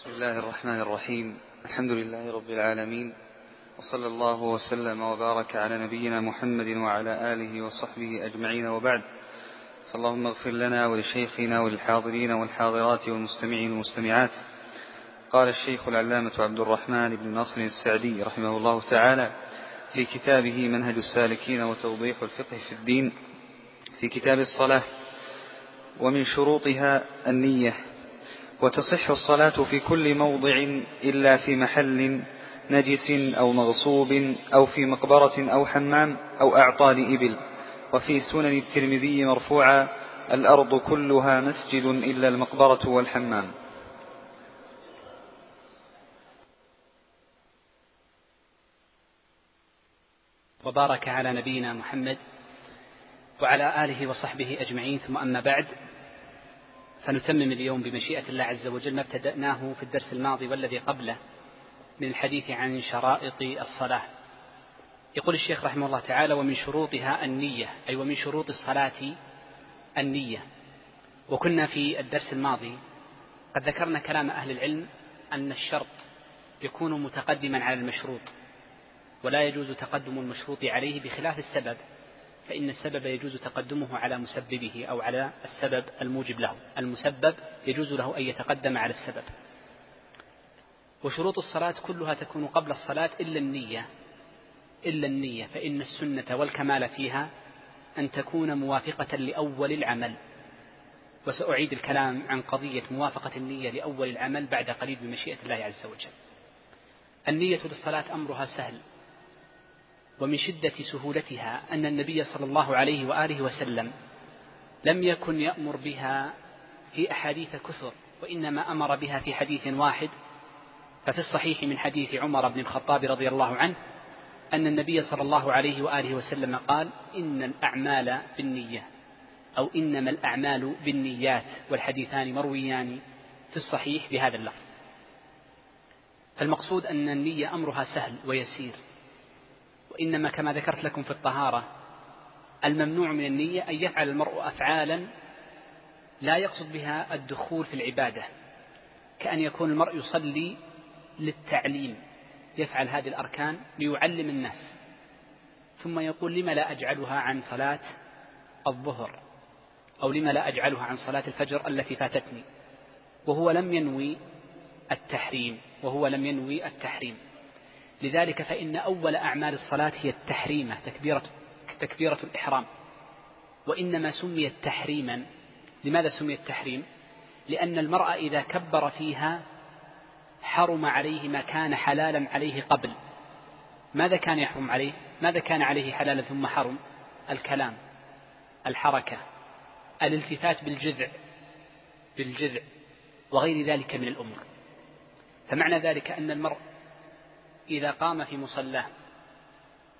بسم الله الرحمن الرحيم. الحمد لله رب العالمين. وصلى الله وسلم وبارك على نبينا محمد وعلى آله وصحبه أجمعين وبعد. فاللهم اغفر لنا ولشيخنا وللحاضرين والحاضرات والمستمعين والمستمعات. قال الشيخ العلامة عبد الرحمن بن ناصر السعدي رحمه الله تعالى في كتابه منهج السالكين وتوضيح الفقه في الدين في كتاب الصلاة. ومن شروطها النية وتصح الصلاة في كل موضع إلا في محل نجس أو مغصوب أو في مقبرة أو حمام أو أعطال إبل وفي سنن الترمذي مرفوعا الأرض كلها مسجد إلا المقبرة والحمام. وبارك على نبينا محمد وعلى آله وصحبه أجمعين. ثم أما بعد فنتمم اليوم بمشيئة الله عز وجل ما ابتدأناه في الدرس الماضي والذي قبله من الحديث عن شرائط الصلاة. يقول الشيخ رحمه الله تعالى ومن شروطها النية. أي ومن شروط الصلاة النية. وكنا في الدرس الماضي قد ذكرنا كلام أهل العلم أن الشرط يكون متقدما على المشروط ولا يجوز تقدم المشروط عليه بخلاف السبب. فإن السبب يجوز تقدمه على مسببه أو على السبب الموجب له. المسبب يجوز له أن يتقدم على السبب. وشروط الصلاة كلها تكون قبل الصلاة إلا النية إلا النية. فإن السنة والكمال فيها أن تكون موافقة لأول العمل. وسأعيد الكلام عن قضية موافقة النية لأول العمل بعد قليل بمشيئة الله عز وجل. النية للصلاة أمرها سهل. ومن شدة سهولتها أن النبي صلى الله عليه وآله وسلم لم يكن يأمر بها في أحاديث كثر وإنما أمر بها في حديث واحد ففي الصحيح من حديث عمر بن الخطاب رضي الله عنه أن النبي صلى الله عليه وآله وسلم قال إن الأعمال بالنية أو إنما الأعمال بالنيات والحديثان مرويان في الصحيح بهذا اللفظ. فالمقصود أن النية أمرها سهل ويسير. وإنما كما ذكرت لكم في الطهارة الممنوع من النية أن يفعل المرء أفعالا لا يقصد بها الدخول في العبادة كأن يكون المرء يصلي للتعليم يفعل هذه الأركان ليعلم الناس ثم يقول لما لا أجعلها عن صلاة الظهر؟ أو لما لا أجعلها عن صلاة الفجر التي فاتتني؟ وهو لم ينوي التحريم وهو لم ينوي التحريم. لذلك فإن أول أعمال الصلاة هي التحريمة تكبيرة تكبيرة الإحرام وإنما سميت تحريما لماذا سميت تحريم؟ لأن المرأة إذا كبر فيها حرم عليه ما كان حلالا عليه قبل ماذا كان يحرم عليه؟ ماذا كان عليه حلالا ثم حرم؟ الكلام الحركة الالتفات بالجذع بالجذع وغير ذلك من الأمور فمعنى ذلك أن المرء إذا قام في مصلاه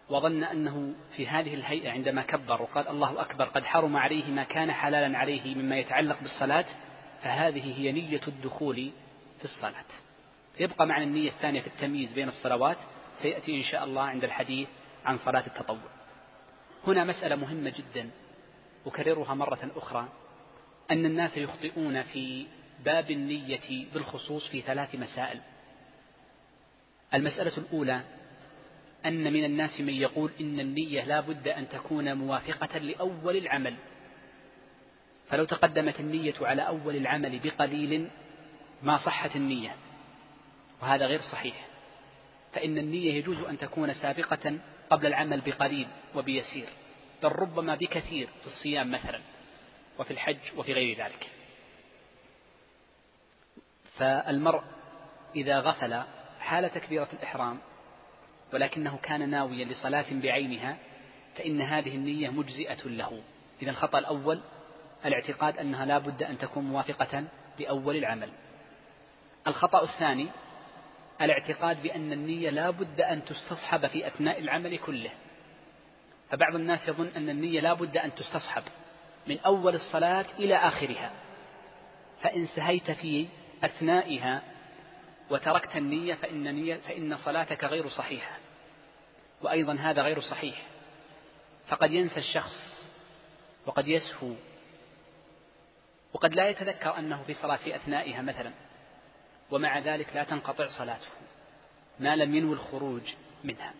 وظن أنه في هذه الهيئة عندما كبر وقال الله أكبر قد حرم عليه ما كان حلالا عليه مما يتعلق بالصلاة فهذه هي نية الدخول في الصلاة. يبقى معنى النية الثانية في التمييز بين الصلوات سيأتي إن شاء الله عند الحديث عن صلاة التطوع. هنا مسألة مهمة جدا أكررها مرة أخرى أن الناس يخطئون في باب النية بالخصوص في ثلاث مسائل. المسألة الأولى أن من الناس من يقول إن النية لا بد أن تكون موافقة لأول العمل. فلو تقدمت النية على أول العمل بقليل ما صحت النية وهذا غير صحيح. فإن النية يجوز أن تكون سابقة قبل العمل بقليل وبيسير بل ربما بكثير في الصيام مثلا وفي الحج وفي غير ذلك. فالمرء إذا غفل حال تكبيرة الإحرام ولكنه كان ناويا لصلاة بعينها فإن هذه النية مجزئة له. إذا الخطأ الأول الاعتقاد أنها لا بد أن تكون موافقة لأول العمل. الخطأ الثاني الاعتقاد بأن النية لا بد أن تستصحب في أثناء العمل كله. فبعض الناس يظن أن النية لا بد أن تستصحب من أول الصلاة إلى آخرها. فإن سهيت في أثنائها وتركت النية فإن, نية فإن صلاتك غير صحيحة وأيضا هذا غير صحيح. فقد ينسى الشخص وقد يسهو وقد لا يتذكر أنه في صلاة في أثنائها مثلا ومع ذلك لا تنقطع صلاته ما لم ينوي الخروج منها.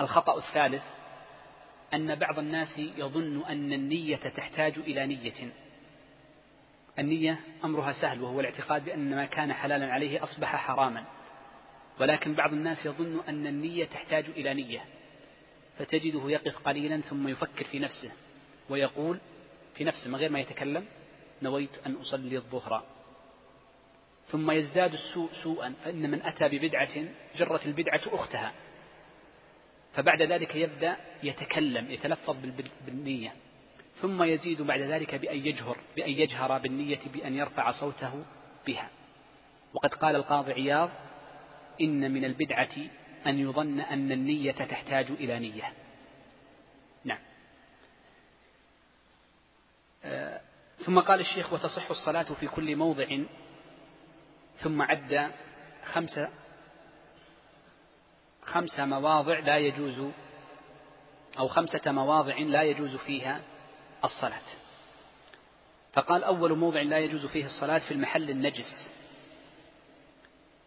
الخطأ الثالث أن بعض الناس يظن أن النية تحتاج إلى نية. النية أمرها سهل وهو الاعتقاد بأن ما كان حلالا عليه أصبح حراما. ولكن بعض الناس يظن أن النية تحتاج إلى نية فتجده يقف قليلا ثم يفكر في نفسه ويقول في نفسه من غير ما يتكلم نويت أن أصلي الظهر. ثم يزداد السوء سوءا فإن من أتى ببدعة جرت البدعة أختها فبعد ذلك يبدأ يتكلم يتلفظ بالنية. ثم يزيد بعد ذلك بأن يجهر بأن يجهر بالنية بأن يرفع صوته بها. وقد قال القاضي عياض إن من البدعة أن يظن أن النية تحتاج إلى نية. نعم. آه، ثم قال الشيخ وتصح الصلاة في كل موضع. ثم عد خمسة خمس مواضع لا يجوز أو خمسة مواضع لا يجوز فيها الصلاة. فقال أول موضع لا يجوز فيه الصلاة في المحل النجس.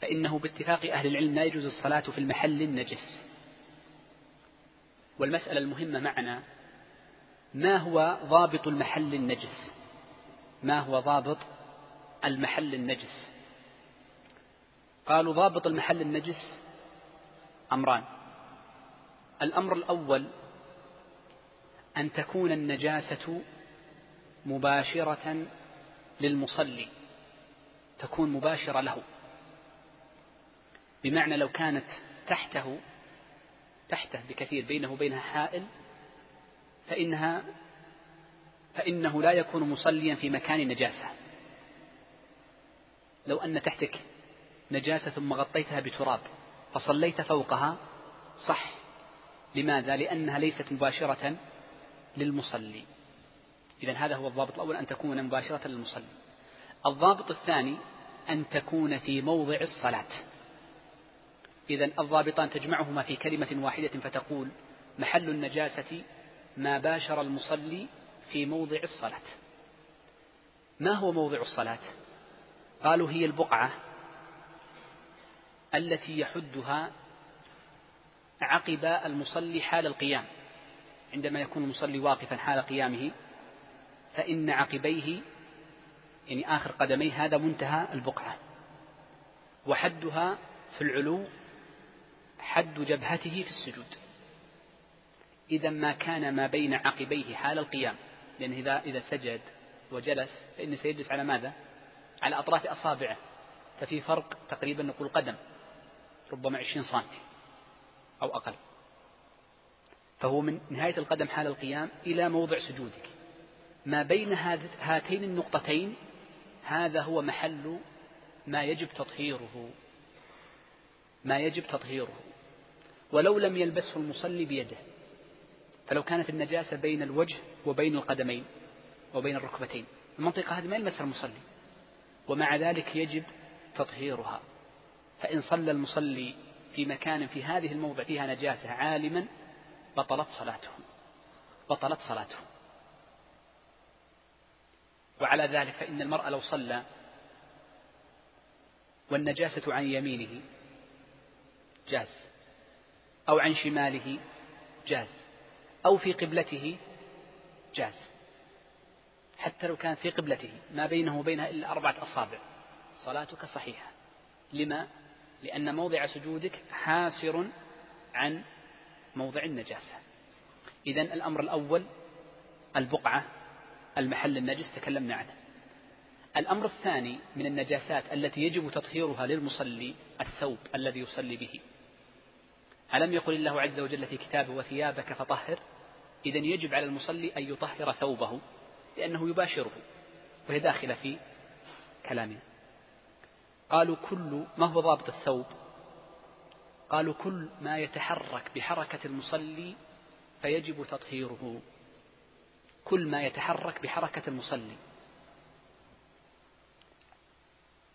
فإنه باتفاق أهل العلم لا يجوز الصلاة في المحل النجس. والمسألة المهمة معنا ما هو ضابط المحل النجس؟ ما هو ضابط المحل النجس؟ قالوا ضابط المحل النجس أمران. الأمر الأول أن تكون النجاسة مباشرة للمصلي تكون مباشرة له. بمعنى لو كانت تحته تحته بكثير بينه وبينها حائل فإنها فإنه لا يكون مصليا في مكان نجاسة لو أن تحتك نجاسة ثم غطيتها بتراب فصليت فوقها صح. لماذا؟ لأنها ليست مباشرة للمصلي. إذا هذا هو الضابط الأول أن تكون مباشرة للمصلي. الضابط الثاني أن تكون في موضع الصلاة. إذا الضابطان تجمعهما في كلمة واحدة فتقول محل النجاسة ما باشر المصلي في موضع الصلاة. ما هو موضع الصلاة؟ قالوا هي البقعة التي يحدها عقب المصلي حال القيام. عندما يكون المصلي واقفا حال قيامه فإن عقبيه يعني آخر قدميه هذا منتهى البقعة. وحدها في العلو حد جبهته في السجود. إذا ما كان ما بين عقبيه حال القيام لأن إذا إذا سجد وجلس فإنه سيجلس على ماذا؟ على أطراف أصابعه. ففي فرق تقريبا نقول قدم ربما عشرين سنتي أو أقل. فهو من نهاية القدم حال القيام إلى موضع سجودك. ما بين هاتين النقطتين هذا هو محل ما يجب تطهيره. ما يجب تطهيره. ولو لم يلبسه المصلي بيده فلو كانت النجاسة بين الوجه وبين القدمين وبين الركبتين المنطقة هذه ما يلمسها المصلي. ومع ذلك يجب تطهيرها. فإن صلى المصلي في مكان في هذه الموضع فيها نجاسة عالما بطلت صلاته بطلت صلاته وعلى ذلك فإن المرء لو صلى والنجاسة عن يمينه جاز. أو عن شماله جاز. أو في قبلته جاز. حتى لو كانت في قبلته. ما بينه وبينها إلا أربعة أصابع. صلاتك صحيحة. لما؟ لأن موضع سجودك حاسر عن موضع النجاسة. إذا الأمر الأول البقعة المحل النجس تكلمنا عنه. الأمر الثاني من النجاسات التي يجب تطهيرها للمصلي الثوب الذي يصلي به. ألم يقل الله عز وجل في كتابه وثيابك فطهر؟ إذا يجب على المصلي أن يطهر ثوبه لأنه يباشره وهي داخلة في كلامنا. قالوا كل ما هو ضابط الثوب؟ قالوا كل ما يتحرك بحركة المصلي فيجب تطهيره. كل ما يتحرك بحركة المصلي.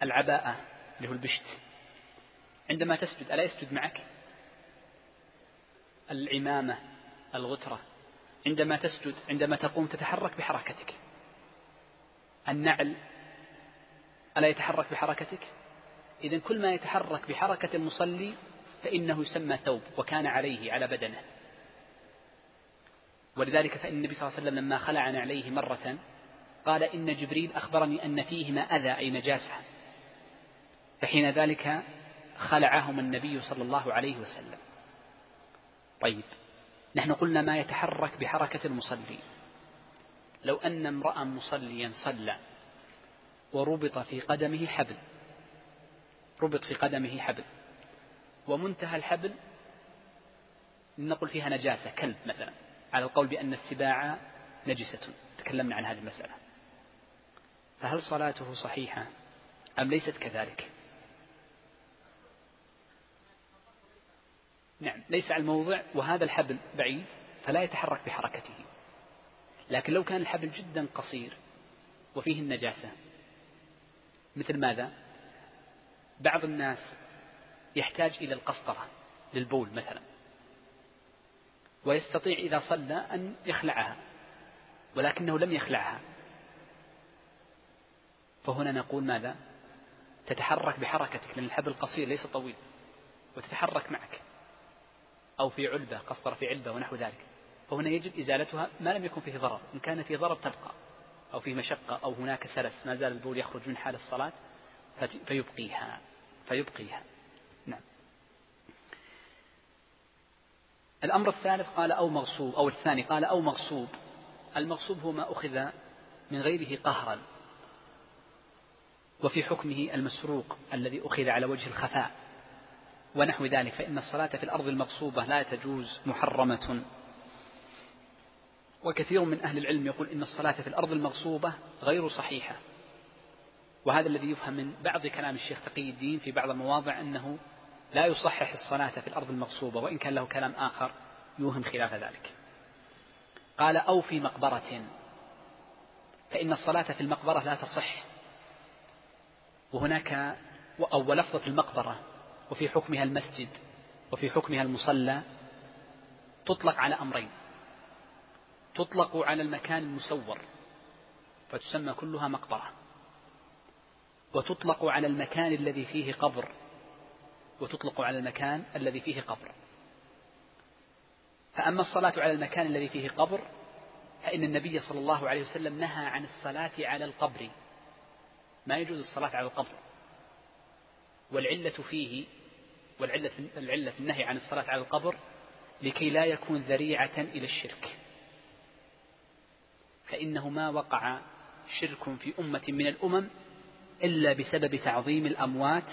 العباءة اللي هو البشت. عندما تسجد ألا يسجد معك؟ العمامة الغترة. عندما تسجد عندما تقوم تتحرك بحركتك. النعل ألا يتحرك بحركتك؟ إذا كل ما يتحرك بحركة المصلي فإنه يسمى ثوب وكان عليه على بدنه. ولذلك فإن النبي صلى الله عليه وسلم لما خلع عليه مرة قال إن جبريل أخبرني أن فيهما أذى أي نجاسة. فحين ذلك خلعهما النبي صلى الله عليه وسلم. طيب نحن قلنا ما يتحرك بحركة المصلي. لو أن امرأ مصليا صلى وربط في قدمه حبل ربط في قدمه حبل ومنتهى الحبل نقول فيها نجاسة كلب مثلا على القول بأن السباع نجسة تكلمنا عن هذه المسألة. فهل صلاته صحيحة؟ أم ليست كذلك؟ نعم ليس على الموضع وهذا الحبل بعيد فلا يتحرك بحركته. لكن لو كان الحبل جدا قصير وفيه النجاسة مثل ماذا؟ بعض الناس يحتاج إلى القسطرة للبول مثلا. ويستطيع إذا صلى أن يخلعها ولكنه لم يخلعها. فهنا نقول ماذا؟ تتحرك بحركتك لأن الحبل قصير ليس طويل وتتحرك معك. أو في علبة قسطرة في علبة ونحو ذلك. فهنا يجب إزالتها ما لم يكن فيه ضرر. إن كان فيه ضرر تبقى أو فيه مشقة أو هناك سلس ما زال البول يخرج من حال الصلاة فيبقيها فيبقيها نعم الأمر الثالث قال أو مغصوب أو الثاني قال أو مغصوب. المغصوب هو ما أخذ من غيره قهرا. وفي حكمه المسروق الذي أخذ على وجه الخفاء. ونحو ذلك فإن الصلاة في الأرض المغصوبة لا تجوز محرمة. وكثير من أهل العلم يقول إن الصلاة في الأرض المغصوبة غير صحيحة. وهذا الذي يفهم من بعض كلام الشيخ تقي الدين في بعض المواضع أنه لا يصحح الصلاة في الأرض المغصوبة وإن كان له كلام آخر يوهم خلاف ذلك. قال أو في مقبرة. فإن الصلاة في المقبرة لا تصح. وهناك أو لفظة المقبرة وفي حكمها المسجد وفي حكمها المصلى تطلق على أمرين. تطلق على المكان المسور فتسمى كلها مقبرة. وتطلق على المكان الذي فيه قبر. وتطلق على المكان الذي فيه قبر. فأما الصلاة على المكان الذي فيه قبر فإن النبي صلى الله عليه وسلم نهى عن الصلاة على القبر. ما يجوز الصلاة على القبر. والعلة فيه والعلة العلة في النهي عن الصلاة على القبر لكي لا يكون ذريعة إلى الشرك. فإنه ما وقع شرك في أمة من الأمم إلا بسبب تعظيم الأموات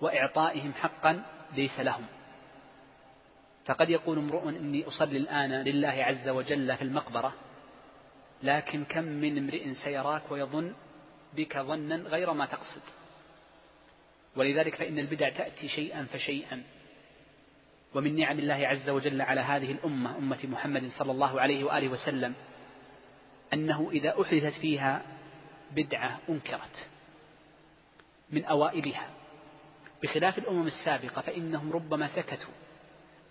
وإعطائهم حقا ليس لهم. فقد يقول امرؤ إني أصلي الآن لله عز وجل في المقبرة لكن كم من امرئ سيراك ويظن بك ظنا غير ما تقصد. ولذلك فإن البدع تأتي شيئا فشيئا. ومن نعم الله عز وجل على هذه الأمة أمة محمد صلى الله عليه وآله وسلم أنه إذا أحدثت فيها بدعة أنكرت من أوائلها. بخلاف الأمم السابقة فإنهم ربما سكتوا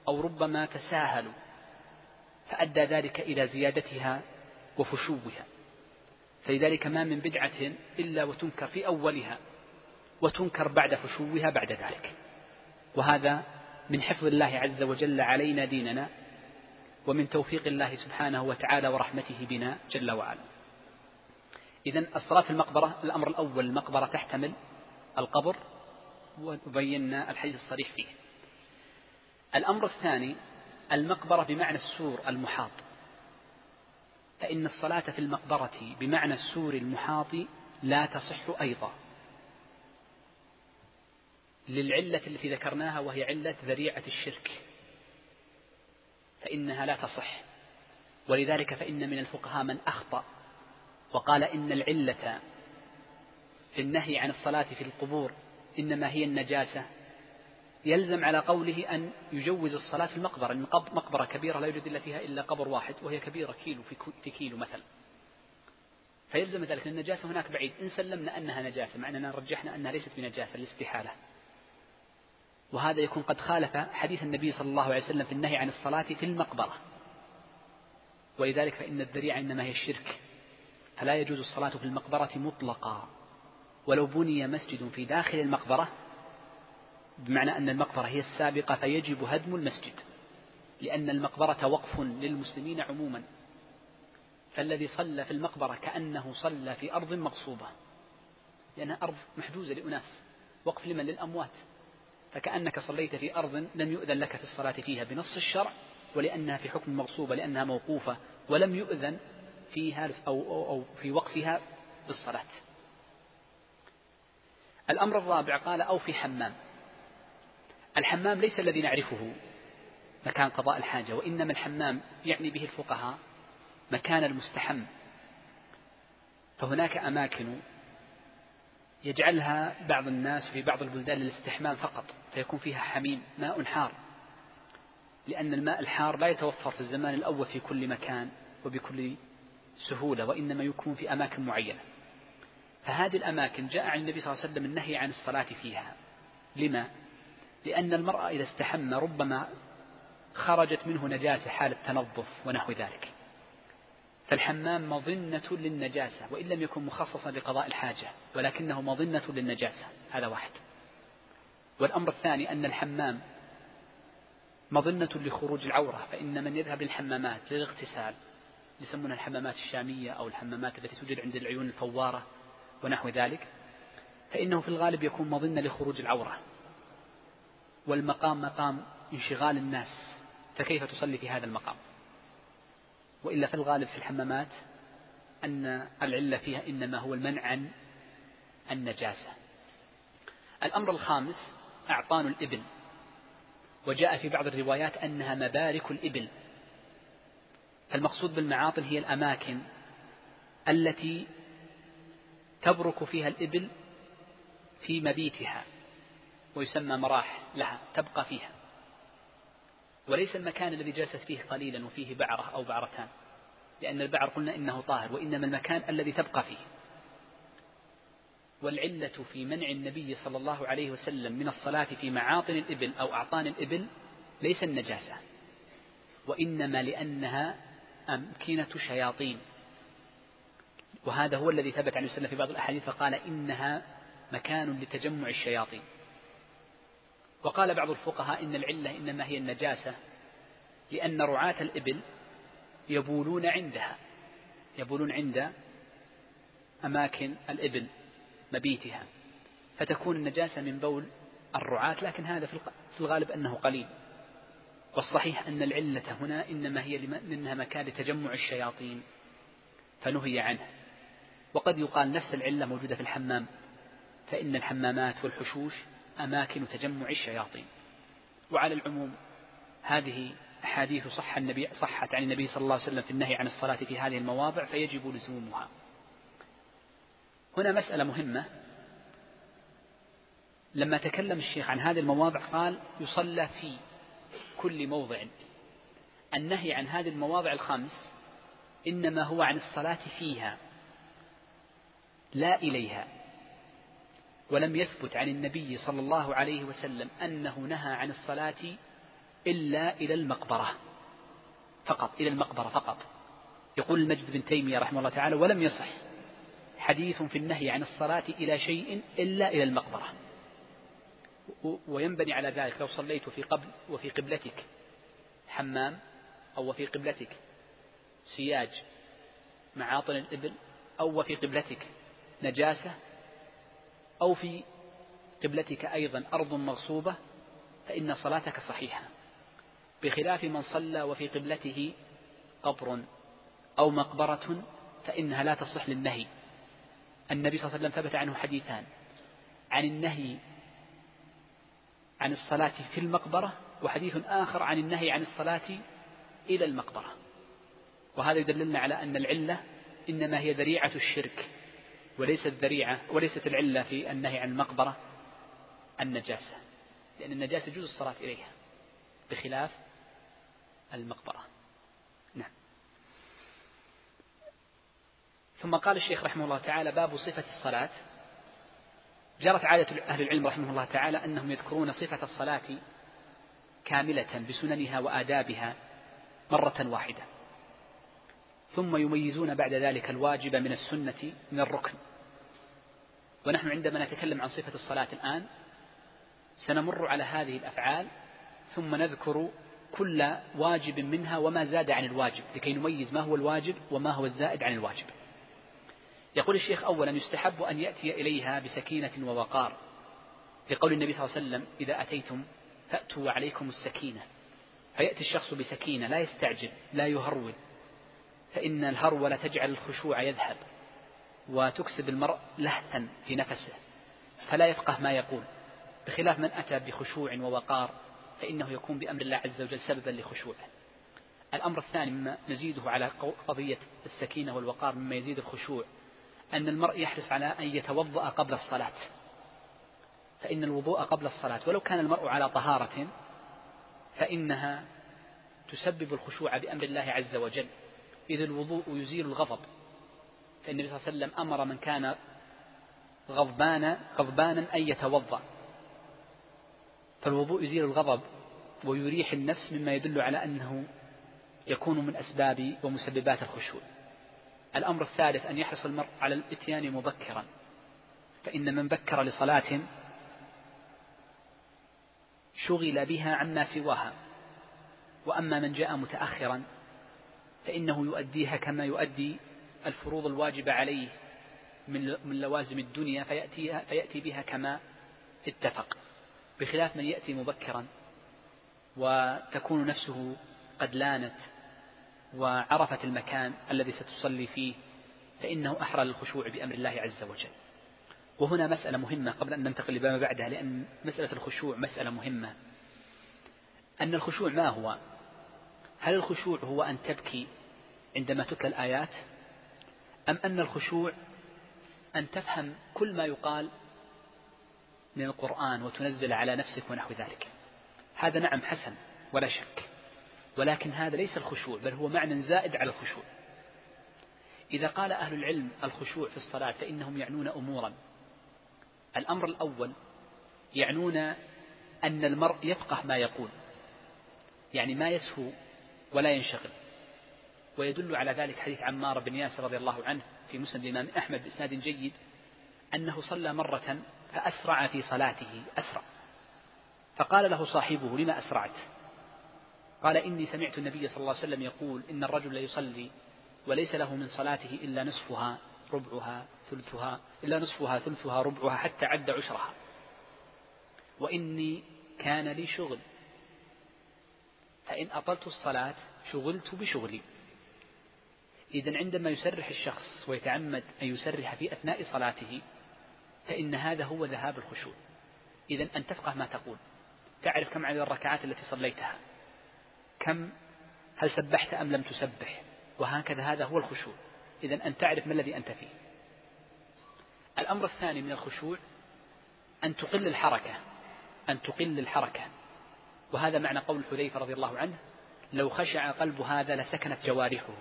أو ربما تساهلوا فأدى ذلك إلى زيادتها وفشوها. فلذلك ما من بدعة إلا وتنكر في أولها وتنكر بعد فشوها بعد ذلك. وهذا من حفظ الله عز وجل علينا ديننا ومن توفيق الله سبحانه وتعالى ورحمته بنا جل وعلا. إذا الصلاة في المقبرة الأمر الأول المقبرة تحتمل القبر وبينا الحديث الصريح فيه. الأمر الثاني المقبرة بمعنى السور المحاط. فإن الصلاة في المقبرة بمعنى السور المحاط لا تصح أيضا. للعلة التي ذكرناها وهي علة ذريعة الشرك. فإنها لا تصح. ولذلك فإن من الفقهاء من أخطأ وقال إن العلة في النهي عن الصلاة في القبور إنما هي النجاسة. يلزم على قوله أن يجوز الصلاة في المقبرة إن مقبرة كبيرة لا يوجد إلا فيها إلا قبر واحد وهي كبيرة كيلو في كيلو مثلا. فيلزم ذلك النجاسة هناك بعيد. إن سلمنا أنها نجاسة مع أننا رجحنا أنها ليست بنجاسة الاستحالة وهذا يكون قد خالف حديث النبي صلى الله عليه وسلم في النهي عن الصلاة في المقبرة. ولذلك فإن الذريعة إنما هي الشرك. فلا يجوز الصلاة في المقبرة مطلقا. ولو بني مسجد في داخل المقبرة بمعنى أن المقبرة هي السابقة فيجب هدم المسجد لأن المقبرة وقف للمسلمين عموما. فالذي صلى في المقبرة كأنه صلى في أرض مغصوبة لأنها أرض محجوزة لأناس وقف لمن؟ للأموات. فكأنك صليت في أرض لم يؤذن لك في الصلاة فيها بنص الشرع ولأنها في حكم مغصوبة لأنها موقوفة ولم يؤذن فيها أو, أو, أو في وقفها بالصلاة. الأمر الرابع قال أو في حمام. الحمام ليس الذي نعرفه مكان قضاء الحاجة وإنما الحمام يعني به الفقهاء مكان المستحم. فهناك أماكن يجعلها بعض الناس في بعض البلدان للاستحمام فقط فيكون فيها حميم ماء حار. لأن الماء الحار لا يتوفر في الزمان الأول في كل مكان وبكل سهولة وإنما يكون في أماكن معينة. فهذه الأماكن جاء عن النبي صلى الله عليه وسلم النهي عن الصلاة فيها. لما؟ لأن المرأة إذا استحم ربما خرجت منه نجاسة حال التنظف ونحو ذلك. فالحمام مظنة للنجاسة وإن لم يكن مخصصا لقضاء الحاجة ولكنه مظنة للنجاسة. هذا واحد. والأمر الثاني أن الحمام مظنة لخروج العورة فإن من يذهب للحمامات للاغتسال يسمونها الحمامات الشامية أو الحمامات التي توجد عند العيون الفوارة ونحو ذلك فإنه في الغالب يكون مظنة لخروج العورة والمقام مقام انشغال الناس فكيف تصلي في هذا المقام؟ وإلا في الغالب في الحمامات أن العلة فيها إنما هو المنع عن النجاسة. الأمر الخامس أعطان الإبل. وجاء في بعض الروايات أنها مبارك الإبل. فالمقصود بالمعاطن هي الأماكن التي تبرك فيها الإبل في مبيتها ويسمى مراح لها تبقى فيها. وليس المكان الذي جلست فيه قليلا وفيه بعرة أو بعرتان لأن البعر قلنا إنه طاهر وإنما المكان الذي تبقى فيه. والعلة في منع النبي صلى الله عليه وسلم من الصلاة في معاطن الإبل أو أعطان الإبل ليس النجاسة وإنما لأنها أمكنة شياطين. وهذا هو الذي ثبت عن وسلم في بعض الأحاديث فقال إنها مكان لتجمع الشياطين. وقال بعض الفقهاء إن العلة إنما هي النجاسة لأن رعاة الإبل يبولون عندها يبولون عند أماكن الإبل مبيتها فتكون النجاسة من بول الرعاة لكن هذا في الغالب أنه قليل. والصحيح أن العلة هنا إنما هي لأنها مكان لتجمع الشياطين فنهي عنه. وقد يقال نفس العلة موجودة في الحمام فإن الحمامات والحشوش أماكن تجمع الشياطين. وعلى العموم هذه أحاديث صح النبي صحت عن النبي صلى الله عليه وسلم في النهي عن الصلاة في هذه المواضع فيجب لزومها. هنا مسألة مهمة. لما تكلم الشيخ عن هذه المواضع قال يصلى في كل موضع. النهي عن هذه المواضع الخمس إنما هو عن الصلاة فيها. لا إليها ولم يثبت عن النبي صلى الله عليه وسلم أنه نهى عن الصلاة إلا إلى المقبرة فقط إلى المقبرة فقط. يقول المجد بن تيمية رحمه الله تعالى ولم يصح حديث في النهي عن الصلاة إلى شيء إلا إلى المقبرة. وينبني على ذلك لو صليت في قبل وفي قبلتك حمام أو وفي قبلتك سياج معاطن الإبل أو وفي قبلتك نجاسة أو في قبلتك أيضا أرض مغصوبة فإن صلاتك صحيحة. بخلاف من صلى وفي قبلته قبر أو مقبرة فإنها لا تصح للنهي. النبي صلى الله عليه وسلم ثبت عنه حديثان عن النهي عن الصلاة في المقبرة وحديث آخر عن النهي عن الصلاة إلى المقبرة. وهذا يدللنا على أن العلة إنما هي ذريعة الشرك. وليست ذريعة وليست العلة في النهي عن المقبرة النجاسة لأن النجاسة يجوز الصلاة إليها بخلاف المقبرة. نعم. ثم قال الشيخ رحمه الله تعالى باب صفة الصلاة. جرت عادة أهل العلم رحمه الله تعالى أنهم يذكرون صفة الصلاة كاملة بسننها وآدابها مرة واحدة ثم يميزون بعد ذلك الواجب من السنة من الركن. ونحن عندما نتكلم عن صفة الصلاة الآن سنمر على هذه الأفعال ثم نذكر كل واجب منها وما زاد عن الواجب لكي نميز ما هو الواجب وما هو الزائد عن الواجب. يقول الشيخ أولا يستحب أن يأتي إليها بسكينة ووقار لقول النبي صلى الله عليه وسلم إذا أتيتم فأتوا عليكم السكينة. فيأتي الشخص بسكينة لا يستعجل لا يهرول فإن الهرولة تجعل الخشوع يذهب. وتكسب المرء لهثا في نفسه فلا يفقه ما يقول بخلاف من أتى بخشوع ووقار فإنه يكون بأمر الله عز وجل سببا لخشوعه. الأمر الثاني مما نزيده على قضية السكينة والوقار مما يزيد الخشوع أن المرء يحرص على أن يتوضأ قبل الصلاة. فإن الوضوء قبل الصلاة ولو كان المرء على طهارة فإنها تسبب الخشوع بأمر الله عز وجل. إذ الوضوء يزيل الغضب. فالنبي صلى الله عليه وسلم أمر من كان غضبانا غضبانا أن يتوضأ. فالوضوء يزيل الغضب ويريح النفس مما يدل على أنه يكون من أسباب ومسببات الخشوع. الأمر الثالث أن يحرص المرء على الإتيان مبكرا. فإن من بكر لصلاة شغل بها عما سواها. وأما من جاء متأخرا فإنه يؤديها كما يؤدي الفروض الواجبة عليه من لوازم الدنيا فيأتي, فيأتي بها كما اتفق. بخلاف من يأتي مبكرا وتكون نفسه قد لانت وعرفت المكان الذي ستصلي فيه فإنه أحرى للخشوع بأمر الله عز وجل. وهنا مسألة مهمة قبل أن ننتقل لما بعدها لأن مسألة الخشوع مسألة مهمة. أن الخشوع ما هو؟ هل الخشوع هو أن تبكي عندما تتلى الآيات؟ أم أن الخشوع أن تفهم كل ما يقال من القرآن وتنزل على نفسك ونحو ذلك. هذا نعم حسن ولا شك ولكن هذا ليس الخشوع بل هو معنى زائد على الخشوع. إذا قال أهل العلم الخشوع في الصلاة فإنهم يعنون أمورا. الأمر الأول يعنون أن المرء يفقه ما يقول يعني ما يسهو ولا ينشغل. ويدل على ذلك حديث عمار بن ياسر رضي الله عنه في مسند الإمام أحمد بإسناد جيد أنه صلى مرة فأسرع في صلاته أسرع. فقال له صاحبه لما أسرعت؟ قال إني سمعت النبي صلى الله عليه وسلم يقول إن الرجل يصلي وليس له من صلاته إلا نصفها ربعها ثلثها إلا نصفها ثلثها ربعها حتى عد عشرها. وإني كان لي شغل. فإن أطلت الصلاة شغلت بشغلي. إذا عندما يسرح الشخص ويتعمد أن يسرح في أثناء صلاته فإن هذا هو ذهاب الخشوع. إذا أن تفقه ما تقول. تعرف كم عدد الركعات التي صليتها؟ كم؟ هل سبحت أم لم تسبح؟ وهكذا هذا هو الخشوع. إذا أن تعرف ما الذي أنت فيه. الأمر الثاني من الخشوع أن تقل الحركة. أن تقل الحركة. وهذا معنى قول حذيفة رضي الله عنه لو خشع قلب هذا لسكنت جوارحه.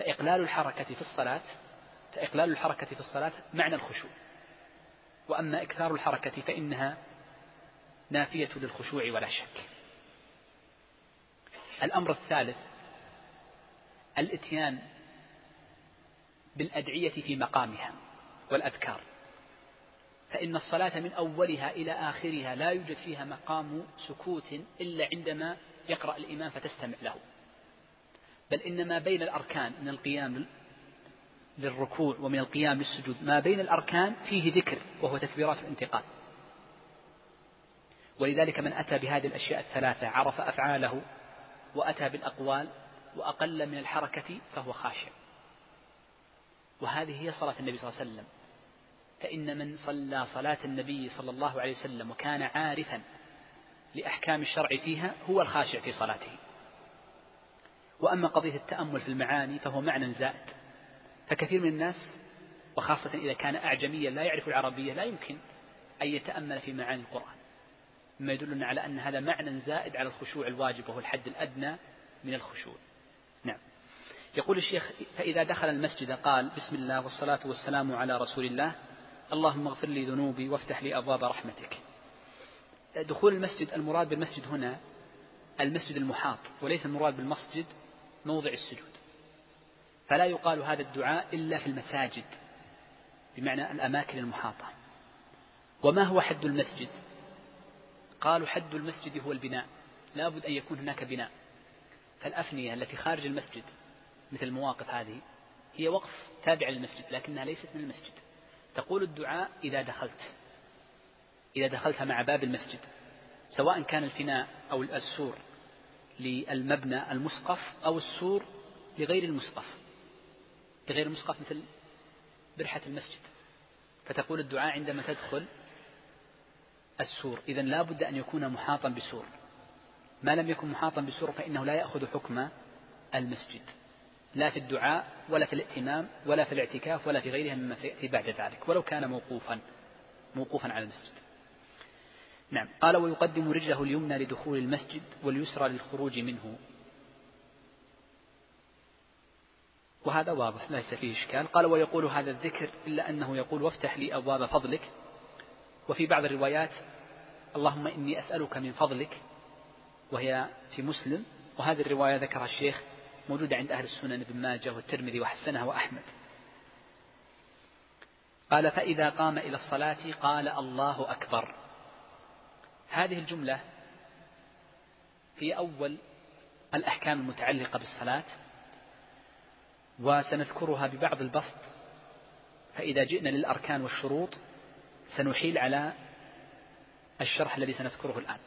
فإقلال الحركة في الصلاة فإقلال الحركة في الصلاة معنى الخشوع. وأما إكثار الحركة فإنها نافية للخشوع ولا شك. الأمر الثالث الإتيان بالأدعية في مقامها والأذكار. فإن الصلاة من أولها إلى آخرها لا يوجد فيها مقام سكوت إلا عندما يقرأ الإمام فتستمع له. بل إن ما بين الأركان من القيام للركوع ومن القيام للسجود ما بين الأركان فيه ذكر وهو تكبيرات الانتقال. ولذلك من أتى بهذه الأشياء الثلاثة عرف أفعاله وأتى بالأقوال وأقل من الحركة فهو خاشع. وهذه هي صلاة النبي صلى الله عليه وسلم. فإن من صلى صلاة النبي صلى الله عليه وسلم وكان عارفا لأحكام الشرع فيها هو الخاشع في صلاته. وأما قضية التأمل في المعاني فهو معنى زائد. فكثير من الناس وخاصة إذا كان أعجميا لا يعرف العربية لا يمكن أن يتأمل في معاني القرآن. مما يدلنا على أن هذا معنى زائد على الخشوع الواجب وهو الحد الأدنى من الخشوع. نعم. يقول الشيخ فإذا دخل المسجد قال بسم الله والصلاة والسلام على رسول الله اللهم اغفر لي ذنوبي وافتح لي أبواب رحمتك. دخول المسجد المراد بالمسجد هنا المسجد المحاط وليس المراد بالمسجد موضع السجود. فلا يقال هذا الدعاء إلا في المساجد بمعنى الأماكن المحاطة. وما هو حد المسجد؟ قالوا حد المسجد هو البناء لا بد أن يكون هناك بناء. فالأفنية التي خارج المسجد مثل المواقف هذه هي وقف تابع للمسجد لكنها ليست من المسجد. تقول الدعاء إذا دخلت إذا دخلت مع باب المسجد سواء كان الفناء أو السور. للمبنى المسقف أو السور لغير المسقف. لغير المسقف مثل برحة المسجد. فتقول الدعاء عندما تدخل السور. إذا لا بد أن يكون محاطا بسور. ما لم يكن محاطا بسور فإنه لا يأخذ حكم المسجد. لا في الدعاء ولا في الائتمام ولا في الاعتكاف ولا في غيرها مما سيأتي بعد ذلك. ولو كان موقوفا موقوفا على المسجد. نعم. قال ويقدم رجله اليمنى لدخول المسجد واليسرى للخروج منه. وهذا واضح ليس فيه إشكال. قال ويقول هذا الذكر إلا أنه يقول وافتح لي أبواب فضلك. وفي بعض الروايات اللهم إني أسألك من فضلك. وهي في مسلم. وهذه الرواية ذكرها الشيخ موجودة عند أهل السنن ابن ماجه والترمذي وحسنها وأحمد. قال فإذا قام إلى الصلاة قال الله أكبر. هذه الجملة هي أول الأحكام المتعلقة بالصلاة وسنذكرها ببعض البسط فإذا جئنا للأركان والشروط سنحيل على الشرح الذي سنذكره الآن.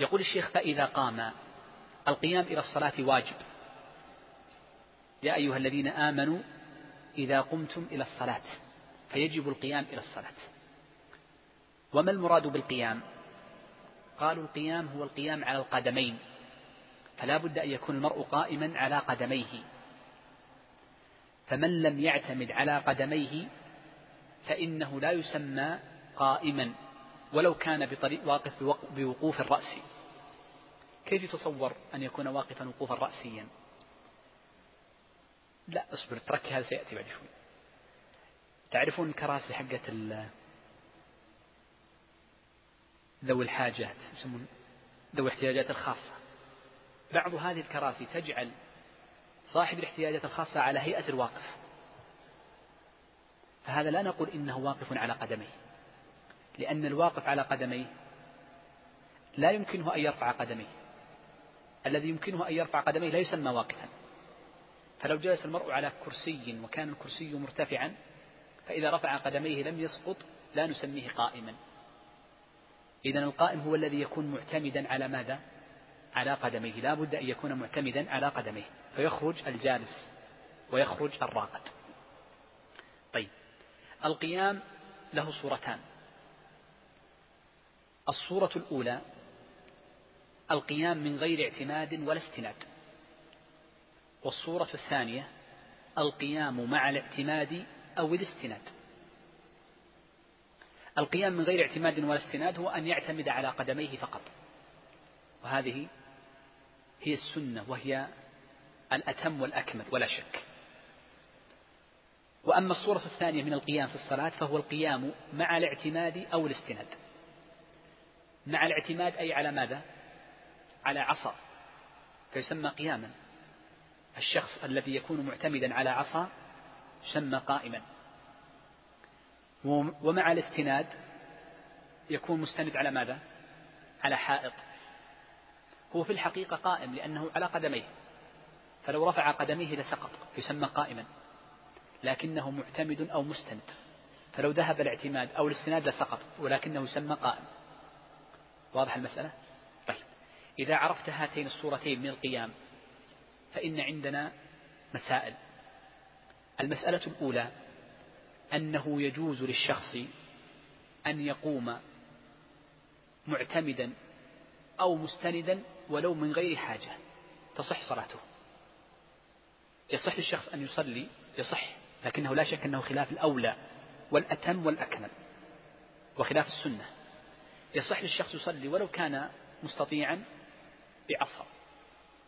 يقول الشيخ فإذا قام القيام إلى الصلاة واجب. يا أيها الذين آمنوا إذا قمتم إلى الصلاة فيجب القيام إلى الصلاة. وما المراد بالقيام؟ قالوا القيام هو القيام على القدمين فلا بد أن يكون المرء قائما على قدميه. فمن لم يعتمد على قدميه فإنه لا يسمى قائما ولو كان بطريق واقف بوقوف الرأس. كيف يتصور أن يكون واقفا وقوفا رأسيا؟ لا اصبر ترك هذا سيأتي بعد شوي. تعرفون الكراسي حقت ذوي الحاجات يسمون ذوي الاحتياجات الخاصة. بعض هذه الكراسي تجعل صاحب الاحتياجات الخاصة على هيئة الواقف. فهذا لا نقول إنه واقف على قدميه لأن الواقف على قدميه لا يمكنه أن يرفع قدميه. الذي يمكنه أن يرفع قدميه لا يسمى واقفا. فلو جلس المرء على كرسي وكان الكرسي مرتفعا فإذا رفع قدميه لم يسقط لا نسميه قائما. إذا القائم هو الذي يكون معتمدا على ماذا؟ على قدميه. لا بد أن يكون معتمدا على قدميه. فيخرج الجالس ويخرج الراقد. طيب. القيام له صورتان. الصورة الأولى القيام من غير اعتماد ولا استناد. والصورة الثانية القيام مع الاعتماد أو الاستناد. القيام من غير اعتماد ولا استناد هو أن يعتمد على قدميه فقط. وهذه هي السنة وهي الأتم والأكمل ولا شك. وأما الصورة الثانية من القيام في الصلاة فهو القيام مع الاعتماد أو الاستناد. مع الاعتماد أي على ماذا؟ على عصا فيسمى قياما. الشخص الذي يكون معتمدا على عصا يسمى قائما. ومع الاستناد يكون مستند على ماذا؟ على حائط. هو في الحقيقة قائم لأنه على قدميه. فلو رفع قدميه لسقط يسمى قائما. لكنه معتمد أو مستند. فلو ذهب الاعتماد أو الاستناد لسقط ولكنه يسمى قائم. واضح المسألة؟ طيب. إذا عرفت هاتين الصورتين من القيام فإن عندنا مسائل. المسألة الأولى أنه يجوز للشخص أن يقوم معتمدا أو مستندا ولو من غير حاجة تصح صلاته. يصح للشخص أن يصلي يصح لكنه لا شك أنه خلاف الأولى والأتم والأكمل وخلاف السنة. يصح للشخص يصلي ولو كان مستطيعا بعصا